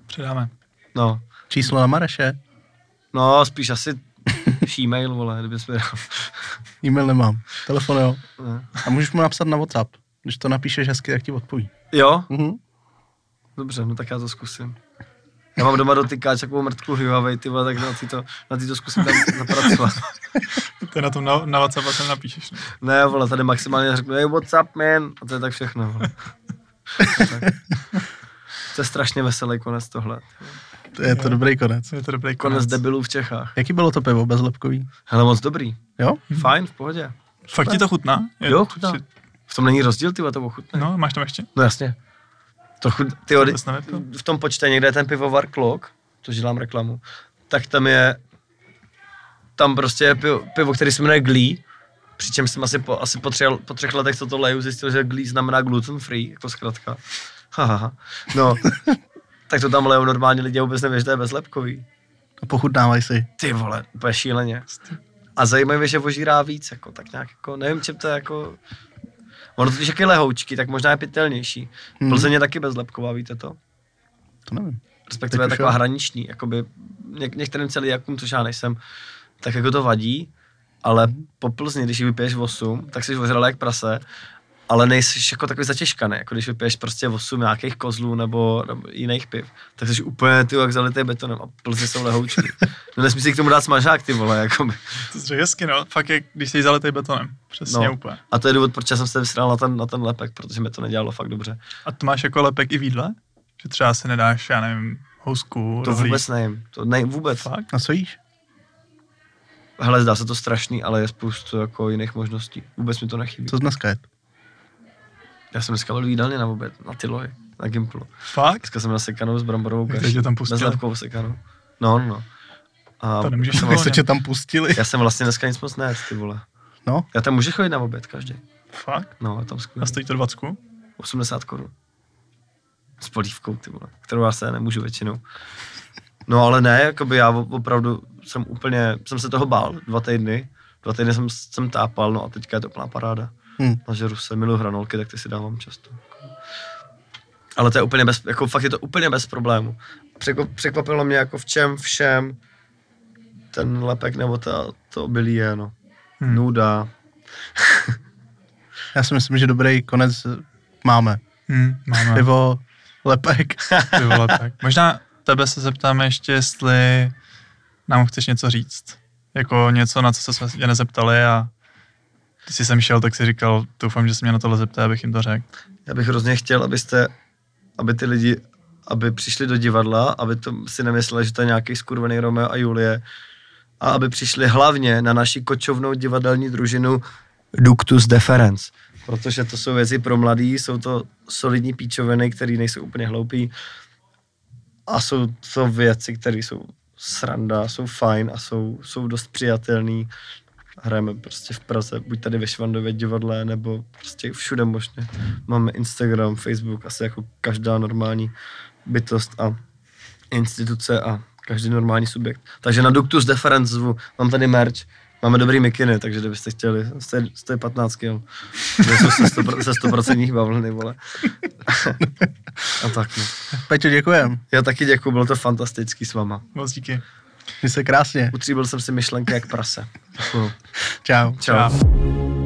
Předáme. no, Číslo na Mareše? no, spíš asi e-mail, vole, kdyby jsme. E-mail nemám. Telefon jo. Ne. A můžeš mu napsat na WhatsApp. Když to napíšeš hezky, tak ti odpoví. Jo? Mhm. Dobře, no tak já to zkusím. Já mám doma dotykáč, takovou mrtku Huawei, ty vole, tak na ty to, na ty to zkusím tam zapracovat. To je na tom na, na WhatsApp a sem napíšeš. Ne? Ne, vole, tady maximálně řeknu, hey, what's up, man? A to je tak všechno, vole. tak. To je strašně veselý konec tohle. To je to dobrý konec. Je to dobrý Konec konec. debilů v Čechách. Jaký bylo to pivo bezlepkový? Hele, moc dobrý. Jo? Fajn, v pohodě. Fakt ti to chutná? Je- Jo, chutná. si- V tom není rozdíl, ty to ochutné. No. No, máš tam ještě? no jasně. To chut, ty nevypil? v tom počte někde je ten pivovar Klok, to dělám reklamu, tak tam je, tam prostě je pivo, pivo který se jmenuje Glee, přičemž jsem asi po, asi po, tři, po třech letech, co to leju, zjistil, že Glee znamená gluten free, jako zkrátka. Haha. No, tak to tam lejou normálně lidi a vůbec neví, že to je bezlepkový. A pochutnávaj si. Ty vole, úplně šíleně. A zajímavé, že ožírá víc, jako, tak nějak, jako, nevím, čím to je, jako... Ono totiž jak je lehoučky, tak možná je pitelnější. Hmm. Plzeň je taky bezlepková, víte to? To nevím. Respektive je taková jo. hraniční, jakoby něk- některým celiakům, což já nejsem, tak jako to vadí, ale Mhm. po Plzni, když ji vypiješ 8, tak jsi ožralý jak prase, ale nejsi jako takový zatěžkaný, jako když vypiješ prostě 8 nějakých kozlů nebo, nebo jiných piv, tak jsi úplně ty jak zalitý betonem a Plzni jsou lehoučky. No nesmí si k tomu dát smažák, ty vole, jakoby. To jsi řekl hezky, no. Fakt je, když jsi zalitej betonem. Přesně No. úplně. A to je důvod, proč já jsem se vysral na ten, na ten lepek, protože mi to nedělalo fakt dobře. A to máš jako lepek i v jídle? Že třeba si nedáš, já nevím, housku, To rohlík? vůbec nevím, to ne, vůbec. Fakt? A co jíš? Hele, zdá se to strašný, ale je spoustu jako jiných možností. Vůbec mi to nechybí. Co dneska je? Já jsem dneska byl v jídelně na oběd, na ty lohy. na Gimplu. Fakt? Dneska jsem nasekanou s bramborovou kaší. tě tam pustili? Bezlepkovou sekanou. No, no, no. A To nemůžeš jsem volně. tě tam pustili? já jsem vlastně dneska nic moc nejet, ty vole. No, Já tam můžu chodit na oběd každý. Fakt? No, tam A skvělé. stojí to 20? 80 korun. S polívkou, ty vole, kterou já se nemůžu většinou. No ale ne, jakoby já opravdu jsem úplně, jsem se toho bál dva týdny. Dva týdny jsem, jsem tápal, no a teďka je to plná paráda. Hm. Nažeru se, miluji hranolky, tak ty si dávám často. Ale to je úplně bez, jako fakt je to úplně bez problému. Překvap, překvapilo mě jako v čem všem ten lepek nebo ta, to obilí je, no. Hmm. Nuda. já si myslím, že dobrý konec máme. Hmm, máme. Pivo, lepek. Ty vole, tak. Možná tebe se zeptáme ještě, jestli nám chceš něco říct. Jako něco, na co jsme se tě nezeptali a ty jsi sem šel, tak si říkal, doufám, že se mě na tohle zeptá, abych jim to řekl. Já bych hrozně chtěl, abyste, aby ty lidi, aby přišli do divadla, aby to si nemysleli, že to je nějaký skurvený Romeo a Julie, a aby přišli hlavně na naši kočovnou divadelní družinu Ductus Deferens. Protože to jsou věci pro mladý, jsou to solidní píčoviny, které nejsou úplně hloupý a jsou to věci, které jsou sranda, jsou fajn a jsou, jsou dost přijatelný. Hrajeme prostě v Praze, buď tady ve Švandově divadle, nebo prostě všude možně. Máme Instagram, Facebook, asi jako každá normální bytost a instituce a každý normální subjekt. Takže na Ductus Deferens zvu, mám tady merch, máme dobrý mikiny, takže kdybyste chtěli, jste, jste 15 kg. Jsou se 100%, ze 100% bavlny, vole. a tak no. Peťo, děkujem. Já taky děkuji, bylo to fantastický s váma. Moc díky. Měj se krásně. Utříbil jsem si myšlenky jak prase. Čau. Čau. Čau.